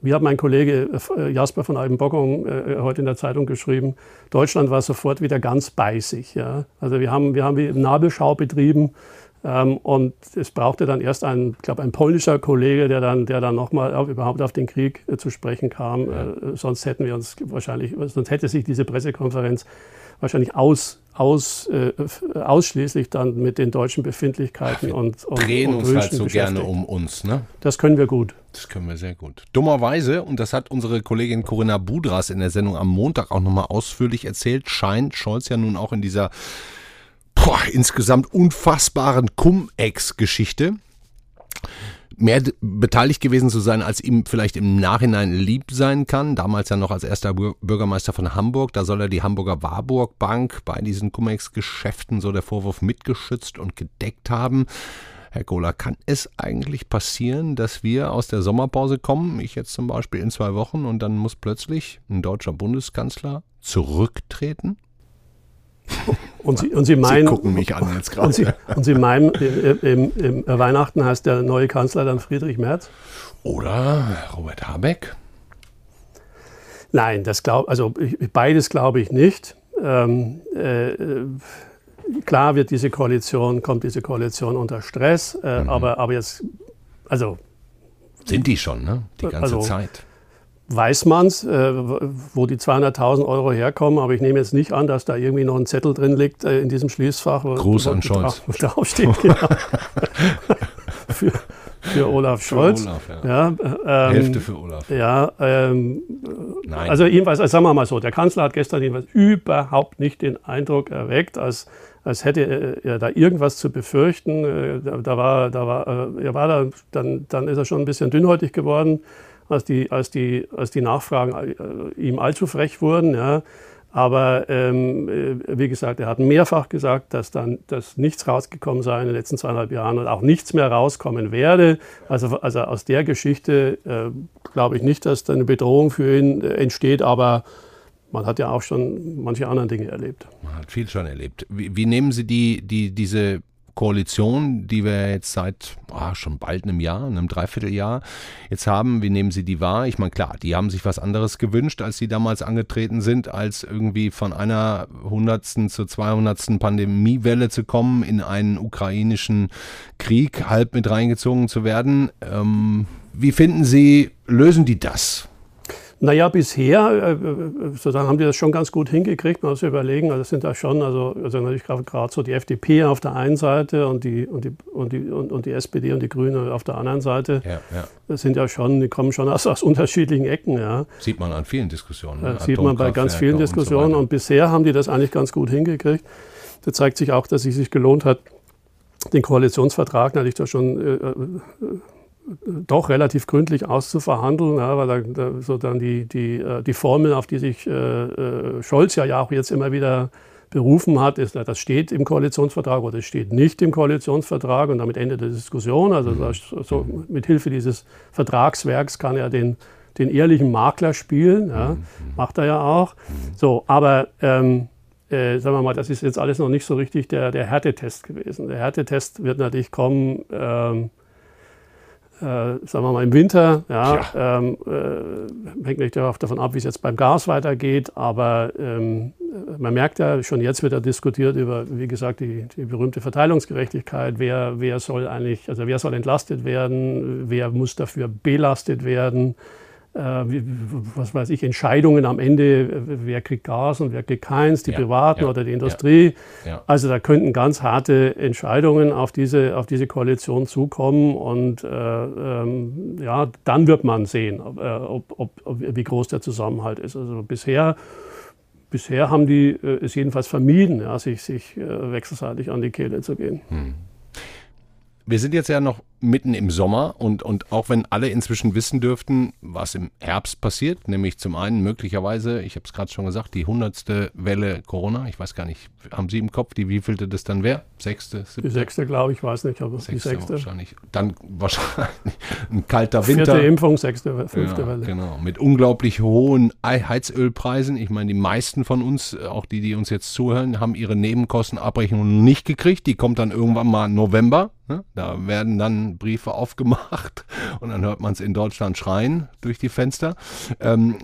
wie hat mein Kollege äh, Jasper von Albenbockung äh, heute in der Zeitung geschrieben, Deutschland war sofort wieder ganz bei sich. Ja? Also wir haben, wir haben wie Nabelschau betrieben und es brauchte dann erst ein, ich glaube, ein polnischer Kollege, der dann, der dann nochmal überhaupt auf den Krieg äh, zu sprechen kam. Äh, sonst hätten wir uns wahrscheinlich, sonst hätte sich diese Pressekonferenz wahrscheinlich aus, aus, äh, ausschließlich dann mit den deutschen Befindlichkeiten
wir
und, und
drehen und uns halt so gerne um uns. Ne?
Das können wir gut.
Das können wir sehr gut. Dummerweise, und das hat unsere Kollegin Corinna Budras in der Sendung am Montag auch nochmal ausführlich erzählt, scheint Scholz ja nun auch in dieser boah, insgesamt unfassbaren Cum-Ex-Geschichte mehr beteiligt gewesen zu sein, als ihm vielleicht im Nachhinein lieb sein kann. Damals ja noch als erster Bürgermeister von Hamburg. Da soll er die Hamburger Warburg Bank bei diesen Cum-Ex-Geschäften so der Vorwurf mitgeschützt und gedeckt haben. Herr Kohler, kann es eigentlich passieren, dass wir aus der Sommerpause kommen, ich jetzt zum Beispiel in zwei Wochen, und dann muss plötzlich ein deutscher Bundeskanzler zurücktreten?
Und Sie, und Sie meinen.
Sie gucken mich an jetzt gerade.
Und Sie, und Sie meinen, im, im, im Weihnachten heißt der neue Kanzler dann Friedrich Merz?
Oder Robert Habeck?
Nein, das glaub, also beides glaube ich nicht. Ähm, äh, klar wird diese Koalition, kommt diese Koalition unter Stress, äh, mhm. aber, aber jetzt, also.
Sind die schon, ne? Die ganze also, Zeit
weiß man es, äh, wo die 200.000 Euro herkommen, aber ich nehme jetzt nicht an, dass da irgendwie noch ein Zettel drin liegt äh, in diesem Schließfach.
Gruß an Scholz.
Draufsteht, genau. für, für Olaf Scholz. Für Olaf,
ja. ja ähm, Hälfte für Olaf.
Ja, ähm, Nein. also jedenfalls, also sagen wir mal so, der Kanzler hat gestern jedenfalls überhaupt nicht den Eindruck erweckt, als, als hätte er da irgendwas zu befürchten. Äh, da, war, da war, äh, er war da, dann, dann ist er schon ein bisschen dünnhäutig geworden als die, als die, als die Nachfragen äh, ihm allzu frech wurden. Ja. Aber ähm, äh, wie gesagt, er hat mehrfach gesagt, dass dann dass nichts rausgekommen sei in den letzten zweieinhalb Jahren und auch nichts mehr rauskommen werde. Also, also aus der Geschichte äh, glaube ich nicht, dass da eine Bedrohung für ihn äh, entsteht, aber man hat ja auch schon manche anderen Dinge erlebt.
Man hat viel schon erlebt. Wie, wie nehmen Sie die, die, diese Koalition, die wir jetzt seit oh, schon bald einem Jahr, einem Dreivierteljahr jetzt haben. Wie nehmen Sie die wahr? Ich meine, klar, die haben sich was anderes gewünscht, als sie damals angetreten sind, als irgendwie von einer hundertsten zur zweihundertsten Pandemiewelle zu kommen, in einen ukrainischen Krieg halb mit reingezogen zu werden. Ähm, wie finden Sie, lösen die das?
Naja, bisher äh, äh, sozusagen haben die das schon ganz gut hingekriegt. Man muss sich überlegen, also das sind da schon, also, also natürlich gerade so die FDP auf der einen Seite und die, und, die, und, die, und, und die SPD und die Grünen auf der anderen Seite. Ja, ja. Das sind ja schon, die kommen schon aus, aus unterschiedlichen Ecken. Ja.
Sieht man an vielen Diskussionen.
Ne? sieht man bei ganz vielen Diskussionen. Und, und, bisher haben die das eigentlich ganz gut hingekriegt. Da zeigt sich auch, dass es sich gelohnt hat, den Koalitionsvertrag natürlich da schon äh, äh doch relativ gründlich auszuverhandeln, ja, weil da, so dann die, die, äh, die Formel, auf die sich äh, äh, Scholz ja, ja auch jetzt immer wieder berufen hat, ist, das steht im Koalitionsvertrag oder es steht nicht im Koalitionsvertrag und damit endet die Diskussion. Also mhm. so, mit Hilfe dieses Vertragswerks kann er den, den ehrlichen Makler spielen, ja, mhm. macht er ja auch. So, aber ähm, äh, sagen wir mal, das ist jetzt alles noch nicht so richtig der, der Härtetest gewesen. Der Härtetest wird natürlich kommen, ähm, äh, sagen wir mal im Winter. Ja, ja. Ähm, äh, hängt nicht davon ab, wie es jetzt beim Gas weitergeht, aber ähm, man merkt ja, schon jetzt wird ja diskutiert über, wie gesagt, die, die berühmte Verteilungsgerechtigkeit. Wer, wer soll eigentlich, also wer soll entlastet werden, wer muss dafür belastet werden was weiß ich, Entscheidungen am Ende, wer kriegt Gas und wer kriegt keins, die ja, Privaten ja, oder die Industrie. Ja, also da könnten ganz harte Entscheidungen auf diese, auf diese Koalition zukommen und äh, ähm, ja, dann wird man sehen, ob, äh, ob, ob, wie groß der Zusammenhalt ist. Also bisher bisher haben die äh, es jedenfalls vermieden, ja, sich, sich äh, wechselseitig an die Kehle zu gehen. Hm.
Wir sind jetzt ja noch mitten im Sommer und, und auch wenn alle inzwischen wissen dürften, was im Herbst passiert, nämlich zum einen möglicherweise, ich habe es gerade schon gesagt, die hundertste Welle Corona, ich weiß gar nicht, haben Sie im Kopf, die wievielte das dann wäre? Sechste,
siebte? Die sechste, glaube ich, weiß nicht, aber sechste die sechste.
Wahrscheinlich. Dann wahrscheinlich ein kalter Winter.
Vierte Impfung, sechste, fünfte
ja,
Welle.
Genau, mit unglaublich hohen Heizölpreisen. Ich meine, die meisten von uns, auch die, die uns jetzt zuhören, haben ihre Nebenkostenabrechnung nicht gekriegt. Die kommt dann irgendwann mal November. Ne? Da werden dann Briefe aufgemacht und dann hört man es in Deutschland schreien durch die Fenster. Ähm,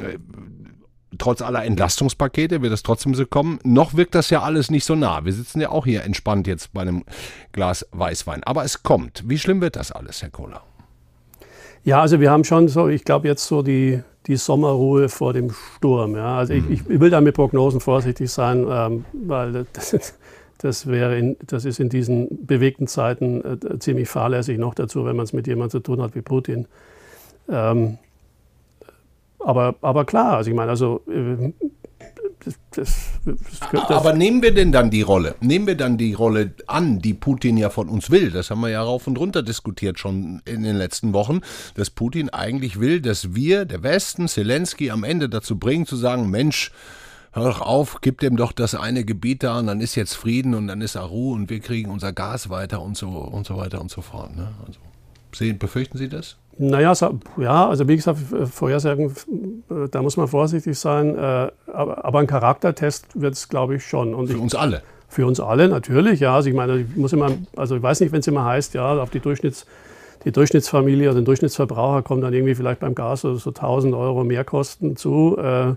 trotz aller Entlastungspakete wird es trotzdem so kommen. Noch wirkt das ja alles nicht so nah. Wir sitzen ja auch hier entspannt jetzt bei einem Glas Weißwein. Aber es kommt. Wie schlimm wird das alles, Herr Kohler?
Ja, also wir haben schon so, ich glaube jetzt so die, die Sommerruhe vor dem Sturm. Ja. Also mhm. ich, ich, will da mit Prognosen vorsichtig sein, ähm, weil das, das, wäre in, das ist in diesen bewegten Zeiten äh, ziemlich fahrlässig noch dazu, wenn man es mit jemandem zu tun hat wie Putin. Ähm, aber, aber klar, also ich meine, also äh,
das, das, das, Aber nehmen wir denn dann die Rolle? Nehmen wir dann die Rolle an, die Putin ja von uns will? Das haben wir ja rauf und runter diskutiert schon in den letzten Wochen, dass Putin eigentlich will, dass wir, der Westen, Zelensky am Ende dazu bringen, zu sagen, Mensch, hör doch auf, gib dem doch das eine Gebiet da und dann ist jetzt Frieden und dann ist Ruhe und wir kriegen unser Gas weiter und so und so weiter und so fort. Ne? Also, sehen, befürchten Sie das?
Naja, ja, also wie gesagt, Vorhersagen, äh, da muss man vorsichtig sein. Äh, aber, ein Charaktertest wird es, glaube ich, schon.
Und für
ich,
uns alle.
Für uns alle natürlich, ja. Also ich meine, ich muss immer, also ich weiß nicht, wenn es immer heißt, ja, auf die Durchschnitts die Durchschnittsfamilie oder den Durchschnittsverbraucher kommt dann irgendwie vielleicht beim Gas so, so 1000 Euro Mehrkosten zu. Äh,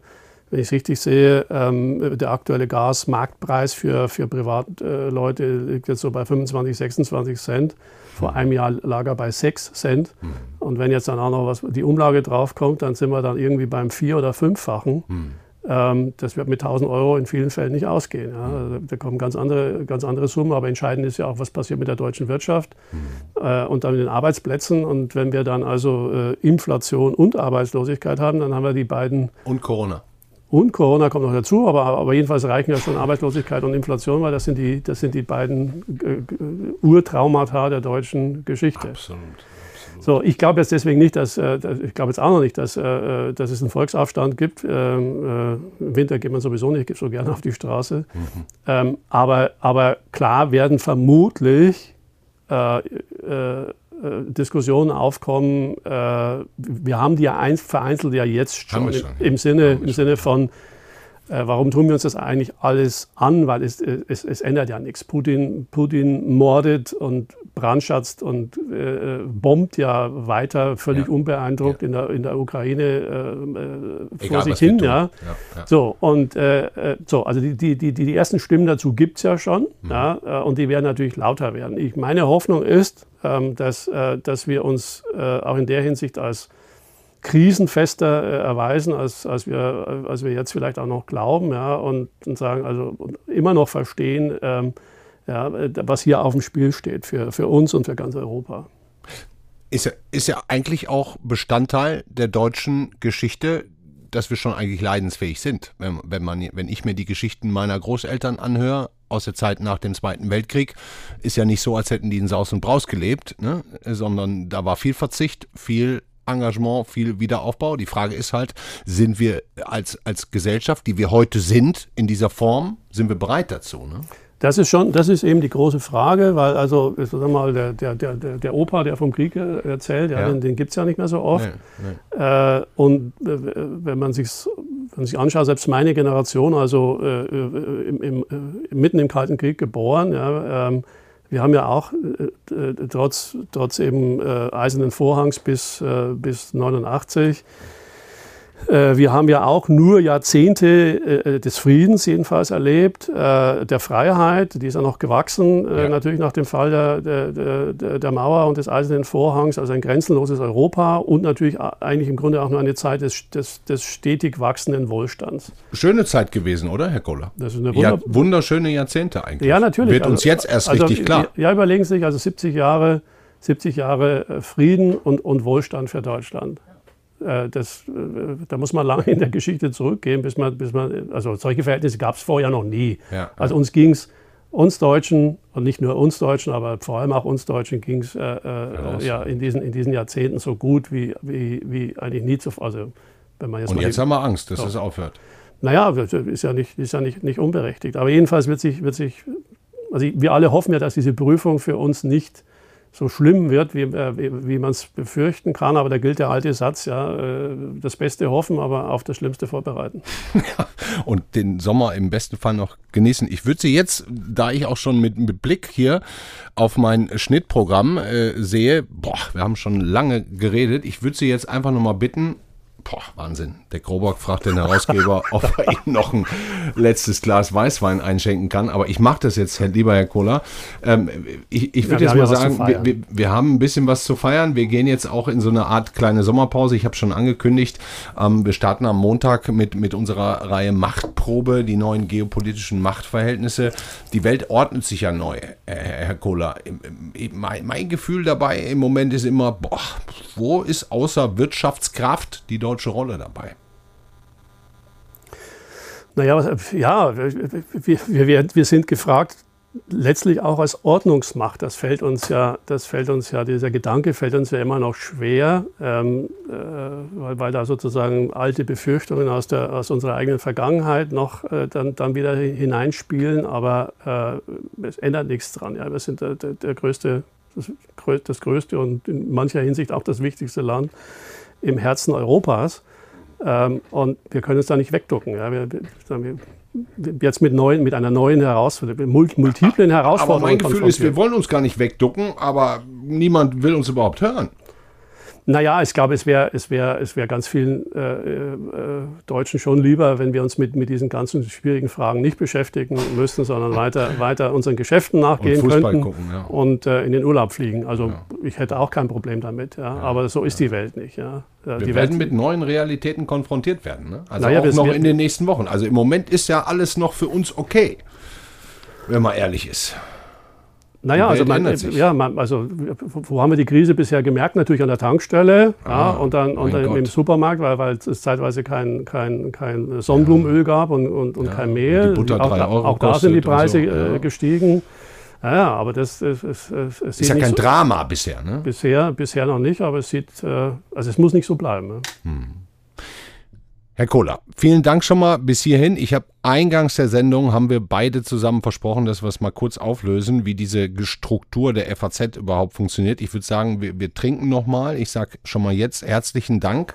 wenn ich es richtig sehe, ähm, der aktuelle Gasmarktpreis für, für Privatleute äh, liegt jetzt so bei 25, 26 Cent. Vor einem Jahr lag er bei 6 Cent. Mhm. Und wenn jetzt dann auch noch was, die Umlage draufkommt, dann sind wir dann irgendwie beim vier- oder fünffachen. Mhm. Ähm, das wird mit 1000 Euro in vielen Fällen nicht ausgehen. Ja. Also, da kommen ganz andere, ganz andere Summen, aber entscheidend ist ja auch, was passiert mit der deutschen Wirtschaft mhm. äh, und dann mit den Arbeitsplätzen. Und wenn wir dann also äh, Inflation und Arbeitslosigkeit haben, dann haben wir die beiden.
Und Corona.
Und Corona kommt noch dazu, aber, aber jedenfalls reichen ja schon Arbeitslosigkeit und Inflation, weil das sind die, das sind die beiden äh, Urtraumata der deutschen Geschichte.
Absolut.
So, ich glaube jetzt deswegen nicht, dass, äh, ich glaube jetzt auch noch nicht, dass, äh, äh, dass es einen Volksaufstand gibt. Ähm, äh, Im Winter geht man sowieso nicht so gerne auf die Straße. Mhm. Ähm, aber, aber klar werden vermutlich äh, äh, Diskussionen aufkommen. wir haben die ja vereinzelt ja jetzt schon, schon im, Sinne, im Sinne von äh, warum tun wir uns das eigentlich alles an? Weil es, es, es ändert ja nichts. Putin, Putin mordet und brandschatzt und äh, bombt ja weiter völlig ja. unbeeindruckt ja. In, der, in der Ukraine äh, äh vor sich hin. Ja. ja. So, und äh, äh, so, also die, die, die, die ersten Stimmen dazu gibt es ja schon. Mhm. Ja, und die werden natürlich lauter werden. Ich, meine Hoffnung ist, ähm, dass, dass wir uns auch in der Hinsicht als krisenfester äh, erweisen, als, als, wir, als wir jetzt vielleicht auch noch glauben ja, und, und sagen, also immer noch verstehen, ähm, ja, was hier auf dem Spiel steht für, für uns und für ganz Europa.
Ist ja, ist ja eigentlich auch Bestandteil der deutschen Geschichte, dass wir schon eigentlich leidensfähig sind. Wenn, wenn, man, wenn ich mir die Geschichten meiner Großeltern anhöre, aus der Zeit nach dem Zweiten Weltkrieg, ist ja nicht so, als hätten die in Saus und Braus gelebt, ne? sondern da war viel Verzicht, viel Engagement, viel Wiederaufbau. Die Frage ist halt, sind wir als, als Gesellschaft, die wir heute sind, in dieser Form, sind wir bereit dazu? Ne?
Das ist schon, das ist eben die große Frage, weil also, sag mal, der, der, der, der Opa, der vom Krieg erzählt, ja, ja. den, den gibt es ja nicht mehr so oft. Nee, nee. Äh, und äh, wenn man sich wenn man sich anschaut, selbst meine Generation, also äh, äh im, im, äh, mitten im Kalten Krieg geboren, ja, ähm, wir haben ja auch äh, äh, trotz, trotz eben äh, Eisernen Vorhangs bis, äh, bis 89 äh, wir haben ja auch nur Jahrzehnte äh, des Friedens jedenfalls erlebt, äh, der Freiheit, die ist ja noch gewachsen, ja. natürlich nach dem Fall der, der, der, Mauer und des Eisernen Vorhangs, also ein grenzenloses Europa und natürlich eigentlich im Grunde auch nur eine Zeit des, des, des stetig wachsenden Wohlstands.
Schöne Zeit gewesen, oder, Herr Kohler?
Das ist eine Wunder ja,
wunderschöne Jahrzehnte eigentlich.
Ja, natürlich.
Wird uns also, jetzt erst also, richtig klar.
Ja, überlegen Sie sich, also 70 Jahre 70 Jahre Frieden und, und Wohlstand für Deutschland. Äh, das, äh, da muss man lange in der Geschichte zurückgehen, bis man, bis man also solche Verhältnisse gab es vorher noch nie. Ja, also uns ging es, uns Deutschen, und nicht nur uns Deutschen, aber vor allem auch uns Deutschen ging es äh, äh, ja, in, diesen, in diesen Jahrzehnten so gut wie, wie, wie eigentlich nie zuvor. Also,
wenn man jetzt und jetzt die, haben wir Angst, dass so. es aufhört.
Naja, ist ja nicht, ist ja nicht, nicht unberechtigt. Aber jedenfalls wird sich, wird sich also wir alle hoffen ja, dass diese Prüfung für uns nicht so schlimm wird, wie, äh, wie, wie man es befürchten kann. Aber da gilt der alte Satz, ja, äh, das Beste hoffen, aber auf das Schlimmste vorbereiten.
Und den Sommer im besten Fall noch genießen. Ich würde Sie jetzt, da ich auch schon mit, mit Blick hier auf mein Schnittprogramm äh, sehe, boah, wir haben schon lange geredet, ich würde Sie jetzt einfach nochmal bitten, Boah, Wahnsinn. Der Krobock fragt den Herausgeber, ob er ihm noch ein letztes Glas Weißwein einschenken kann. Aber ich mache das jetzt, lieber Herr Kohler. Ähm, ich ich würde ja, jetzt mal sagen, wir, wir, wir, haben ein bisschen was zu feiern. Wir gehen jetzt auch in so eine Art kleine Sommerpause. Ich habe schon angekündigt, ähm, wir starten am Montag mit, mit unserer Reihe Machtprobe, die neuen geopolitischen Machtverhältnisse. Die Welt ordnet sich ja neu, äh, Herr Kohler. Mein, mein Gefühl dabei im Moment ist immer, boah, wo ist außer Wirtschaftskraft die deutsche Rolle dabei?
Naja, ja, wir, wir, wir sind gefragt, letztlich auch als Ordnungsmacht. Das fällt uns ja, das fällt uns ja, dieser Gedanke fällt uns ja immer noch schwer, ähm, äh, weil, weil, da sozusagen alte Befürchtungen aus, der, aus unserer eigenen Vergangenheit noch äh, dann, dann wieder hineinspielen, aber äh, es ändert nichts dran. Ja. Wir sind der, der, der größte, das, das größte und in mancher Hinsicht auch das wichtigste Land im Herzen Europas. Ähm, und wir können uns da nicht wegducken. Ja. Wir, wir, jetzt mit, neuen, mit einer neuen Herausforderung, multiplen Herausforderungen.
Aber mein Gefühl ist, wir wollen uns gar nicht wegducken, aber niemand will uns überhaupt hören.
Naja, ich glaube, es wäre es wär, es wär ganz vielen äh, äh, Deutschen schon lieber, wenn wir uns mit, mit diesen ganzen schwierigen Fragen nicht beschäftigen müssten, sondern weiter, weiter unseren Geschäften nachgehen und könnten gucken, ja. und äh, in den Urlaub fliegen. Also ja. ich hätte auch kein Problem damit, ja. ja aber so ist die Welt nicht. Ja.
Wir die werden Welt mit neuen Realitäten konfrontiert werden. Ne? Also naja, auch noch in den nächsten Wochen. Also im Moment ist ja alles noch für uns okay, wenn man ehrlich ist.
Naja, also, man, ja, man, also wo haben wir die Krise bisher gemerkt? Natürlich an der Tankstelle ah, ja, und dann, und dann im Supermarkt, weil, weil es zeitweise kein, kein, kein Sonnenblumenöl ja. gab und, und, und ja, kein Mehl.
Die Butter auch, 3 Euro
auch da sind die Preise so, äh, gestiegen. Ja, aber das, das, das,
das ist ja kein so, Drama bisher, ne?
Bisher, bisher noch nicht, aber es sieht, äh, also es muss nicht so bleiben. Ne? Hm.
Herr Kohler, vielen Dank schon mal bis hierhin. Ich habe eingangs der Sendung, haben wir beide zusammen versprochen, dass wir es mal kurz auflösen, wie diese Struktur der FAZ überhaupt funktioniert. Ich würde sagen, wir, wir trinken nochmal. Ich sage schon mal jetzt herzlichen Dank.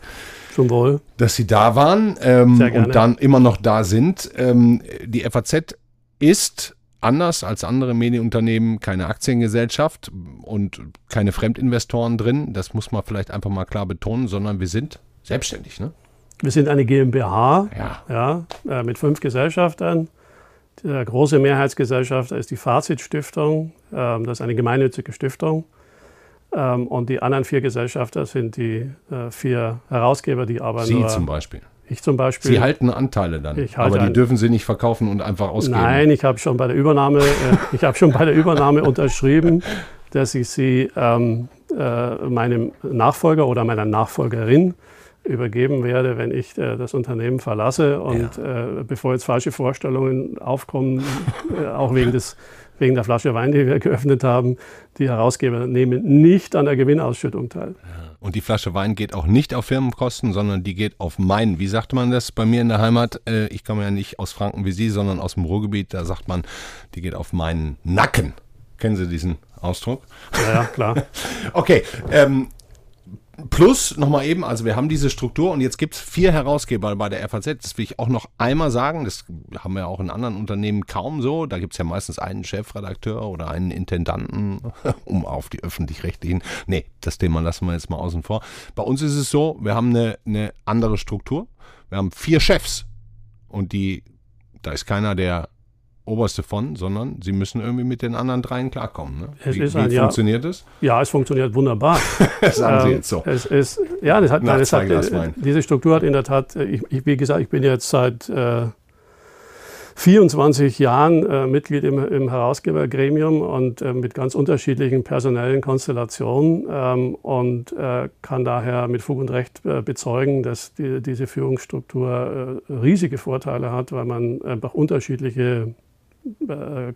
Zum Wohl.
Dass Sie da waren ähm, und dann immer noch da sind. Ähm, die FAZ ist anders als andere Medienunternehmen keine Aktiengesellschaft und keine Fremdinvestoren drin. Das muss man vielleicht einfach mal klar betonen, sondern wir sind selbstständig. Ne?
Wir sind eine GmbH ja. Ja, äh, mit fünf Gesellschaftern. Der große Mehrheitsgesellschafter ist die Fazit-Stiftung. Ähm, das ist eine gemeinnützige Stiftung. Ähm, und die anderen vier Gesellschafter sind die äh, vier Herausgeber, die aber
Sie nur, zum Beispiel.
Ich zum Beispiel.
Sie halten Anteile dann, aber die dürfen Sie nicht verkaufen und einfach ausgeben.
Nein, ich habe schon bei der Übernahme, äh, ich habe schon bei der Übernahme unterschrieben, dass ich Sie ähm, äh, meinem Nachfolger oder meiner Nachfolgerin übergeben werde, wenn ich äh, das Unternehmen verlasse. Und ja. äh, bevor jetzt falsche Vorstellungen aufkommen, äh, auch wegen, des, wegen der Flasche Wein, die wir geöffnet haben, die Herausgeber nehmen nicht an der Gewinnausschüttung teil.
Und die Flasche Wein geht auch nicht auf Firmenkosten, sondern die geht auf meinen. Wie sagt man das bei mir in der Heimat? Äh, ich komme ja nicht aus Franken wie Sie, sondern aus dem Ruhrgebiet. Da sagt man, die geht auf meinen Nacken. Kennen Sie diesen Ausdruck?
Ja, ja klar.
okay, ähm, Plus nochmal eben, also wir haben diese Struktur und jetzt gibt es vier Herausgeber bei der FAZ. Das will ich auch noch einmal sagen. Das haben wir auch in anderen Unternehmen kaum so. Da gibt es ja meistens einen Chefredakteur oder einen Intendanten, um auf die öffentlich-rechtlichen. Nee, das Thema lassen wir jetzt mal außen vor. Bei uns ist es so, wir haben eine, eine andere Struktur. Wir haben vier Chefs und die, da ist keiner, der oberste von, sondern sie müssen irgendwie mit den anderen dreien klarkommen. Ne?
Es
wie,
ist
ein,
wie
funktioniert es?
Ja, es funktioniert wunderbar.
Sagen Sie ähm, jetzt so.
Es ist, ja, das hat, nein, das hat, diese Struktur hat in der Tat, ich, ich, wie gesagt, ich bin jetzt seit äh, 24 Jahren äh, Mitglied im, im, Herausgebergremium und äh, mit ganz unterschiedlichen personellen Konstellationen ähm, und äh, kann daher mit Fug und Recht äh, bezeugen, dass die, diese Führungsstruktur äh, riesige Vorteile hat, weil man einfach unterschiedliche äh,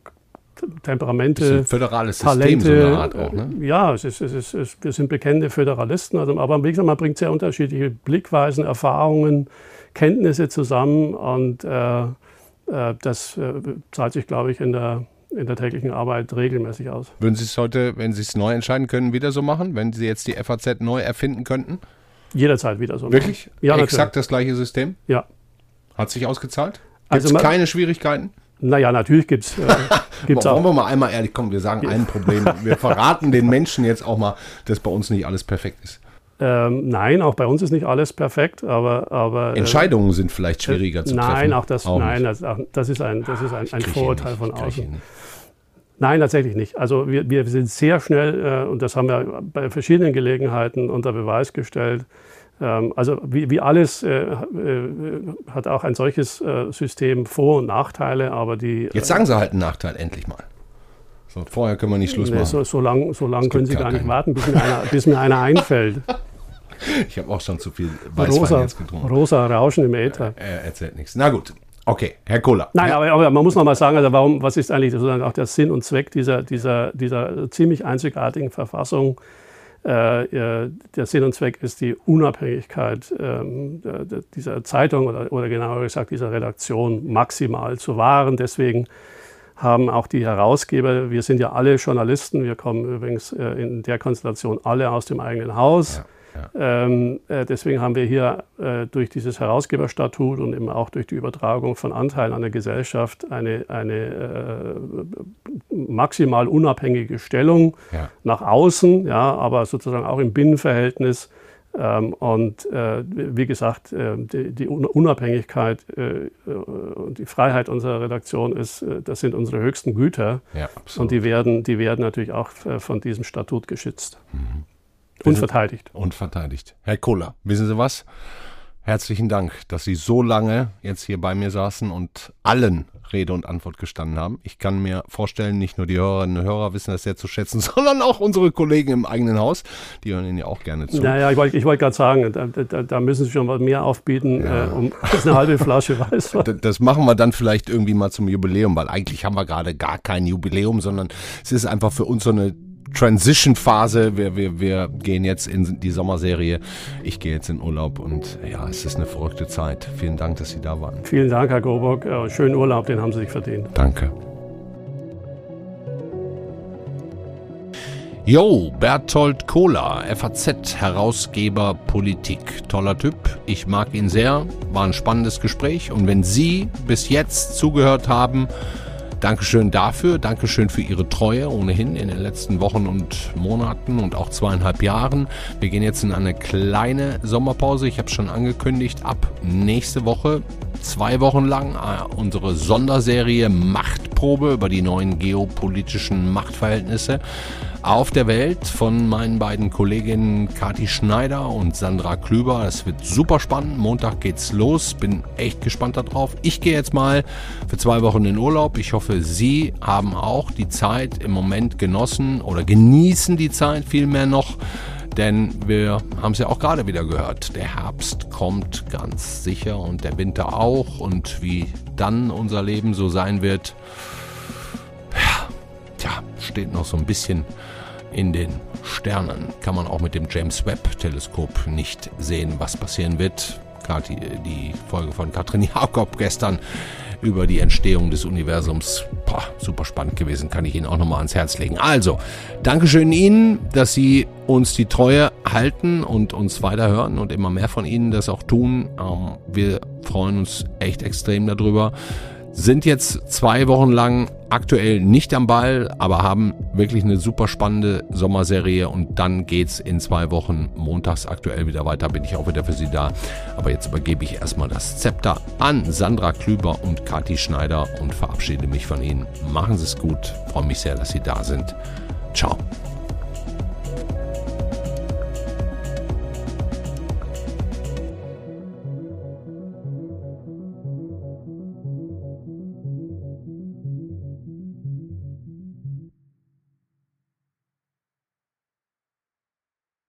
Temperamente,
föderales
System
Talente, so eine Art auch, ne?
Ja, es ist, es ist, es, wir sind bekennende Föderalisten, also, aber wie gesagt, man bringt sehr unterschiedliche Blickweisen, Erfahrungen, Kenntnisse zusammen und äh, äh, das äh, zahlt sich, glaube ich, in der, in der täglichen Arbeit regelmäßig aus.
Würden Sie es heute, wenn Sie es neu entscheiden können, wieder so machen, wenn Sie jetzt die FAZ neu erfinden könnten?
Jederzeit wieder so.
Wirklich?
Machen. Ja,
Exakt natürlich. das gleiche System?
Ja.
Hat sich ausgezahlt? Gibt es also keine Schwierigkeiten?
Naja, natürlich gibt es. Äh, gibt's
Wollen wir mal einmal ehrlich kommen, wir sagen ein Problem. Wir verraten den Menschen jetzt auch mal, dass bei uns nicht alles perfekt ist.
Ähm, nein, auch bei uns ist nicht alles perfekt, aber. aber
äh, Entscheidungen äh, sind vielleicht schwieriger äh, zu treffen.
Nein, auch das, auch nein, das, das, ist ein, das ist ein, ein Vorurteil von außen. Nein, tatsächlich nicht. Also wir, wir sind sehr schnell, äh, und das haben wir bei verschiedenen Gelegenheiten unter Beweis gestellt, also wie, wie alles äh, äh, hat auch ein solches äh, System Vor- und Nachteile, aber die.
Jetzt sagen Sie halt einen Nachteil endlich mal. So, vorher können wir nicht Schluss machen.
So, so lange so lang können Sie gar nicht warten, bis mir einer, bis mir einer einfällt.
Ich habe auch schon zu viel Weißwein
rosa,
jetzt getrunken.
Rosa Rauschen im Äther.
Er erzählt nichts. Na gut. Okay, Herr Kohler.
Nein, aber, aber, man muss noch mal sagen, also warum, was ist eigentlich sozusagen auch der Sinn und Zweck dieser, dieser, dieser ziemlich einzigartigen Verfassung? Äh, äh, der Sinn und Zweck ist die Unabhängigkeit ähm, dieser Zeitung oder, oder genauer gesagt dieser Redaktion maximal zu wahren. Deswegen haben auch die Herausgeber, wir sind ja alle Journalisten, wir kommen übrigens äh, in der Konstellation alle aus dem eigenen Haus. Ja. Ähm, äh, deswegen haben wir hier äh, durch dieses Herausgeberstatut und eben auch durch die Übertragung von Anteilen an der Gesellschaft eine, eine äh, maximal unabhängige Stellung ja. nach außen, ja, aber sozusagen auch im Binnenverhältnis ähm, und äh, wie gesagt, äh, die, die, Unabhängigkeit äh, und die Freiheit unserer Redaktion ist, das sind unsere höchsten Güter. Ja, und die werden, die werden natürlich auch von diesem Statut geschützt. Mhm. Und verteidigt.
Und verteidigt. Herr Kohler, wissen Sie was? Herzlichen Dank, dass Sie so lange jetzt hier bei mir saßen und allen Rede und Antwort gestanden haben. Ich kann mir vorstellen, nicht nur die Hörerinnen und Hörer wissen das sehr zu schätzen, sondern auch unsere Kollegen im eigenen Haus. Die hören Ihnen ja auch gerne zu.
Naja, ich wollte ich wollt gerade sagen, da, da, da, müssen Sie schon was mehr aufbieten, ja. äh, um eine halbe Flasche Weißwein.
Das machen wir dann vielleicht irgendwie mal zum Jubiläum, weil eigentlich haben wir gerade gar kein Jubiläum, sondern es ist einfach für uns so eine Transition-Phase. Wir, wir, wir gehen jetzt in die Sommerserie. Ich gehe jetzt in Urlaub und ja, es ist eine verrückte Zeit. Vielen Dank, dass Sie da waren.
Vielen Dank, Herr Goburg. Schönen Urlaub, den haben Sie sich verdient.
Danke. Jo, Berthold Kohler, FAZ-Herausgeber Politik. Toller Typ, ich mag ihn sehr, war ein spannendes Gespräch und wenn Sie bis jetzt zugehört haben, Dankeschön dafür, Dankeschön für Ihre Treue ohnehin in den letzten Wochen und Monaten und auch zweieinhalb Jahren. Wir gehen jetzt in eine kleine Sommerpause. Ich habe es schon angekündigt, ab nächste Woche zwei Wochen lang äh, unsere Sonderserie Machtprobe über die neuen geopolitischen Machtverhältnisse auf der Welt von meinen beiden Kolleginnen Kati Schneider und Sandra Klüber. Es wird super spannend. Montag geht's los. Bin echt gespannt darauf. Ich gehe jetzt mal für zwei Wochen in Urlaub. Ich hoffe, Sie haben auch die Zeit im Moment genossen oder genießen die Zeit vielmehr noch. Denn wir haben es ja auch gerade wieder gehört. Der Herbst kommt ganz sicher und der Winter auch. Und wie dann unser Leben so sein wird, ja, tja, steht noch so ein bisschen in den Sternen. Kann man auch mit dem James Webb-Teleskop nicht sehen, was passieren wird. Gerade die, Folge von Katrin Jakob gestern über die Entstehung des Universums. Boah, super spannend gewesen, kann ich Ihnen auch nochmal ans Herz legen. Also, Dankeschön Ihnen, dass Sie uns die Treue halten und uns weiterhören und immer mehr von Ihnen das auch tun. Ähm, wir freuen uns echt extrem darüber sind jetzt zwei Wochen lang aktuell nicht am Ball, aber haben wirklich eine super spannende Sommerserie und dann geht's in zwei Wochen montags aktuell wieder weiter, bin ich auch wieder für Sie da. Aber jetzt übergebe ich erstmal das Zepter an Sandra Klüber und Kathi Schneider und verabschiede mich von Ihnen. Machen Sie es gut, freue mich sehr, dass Sie da sind. Ciao.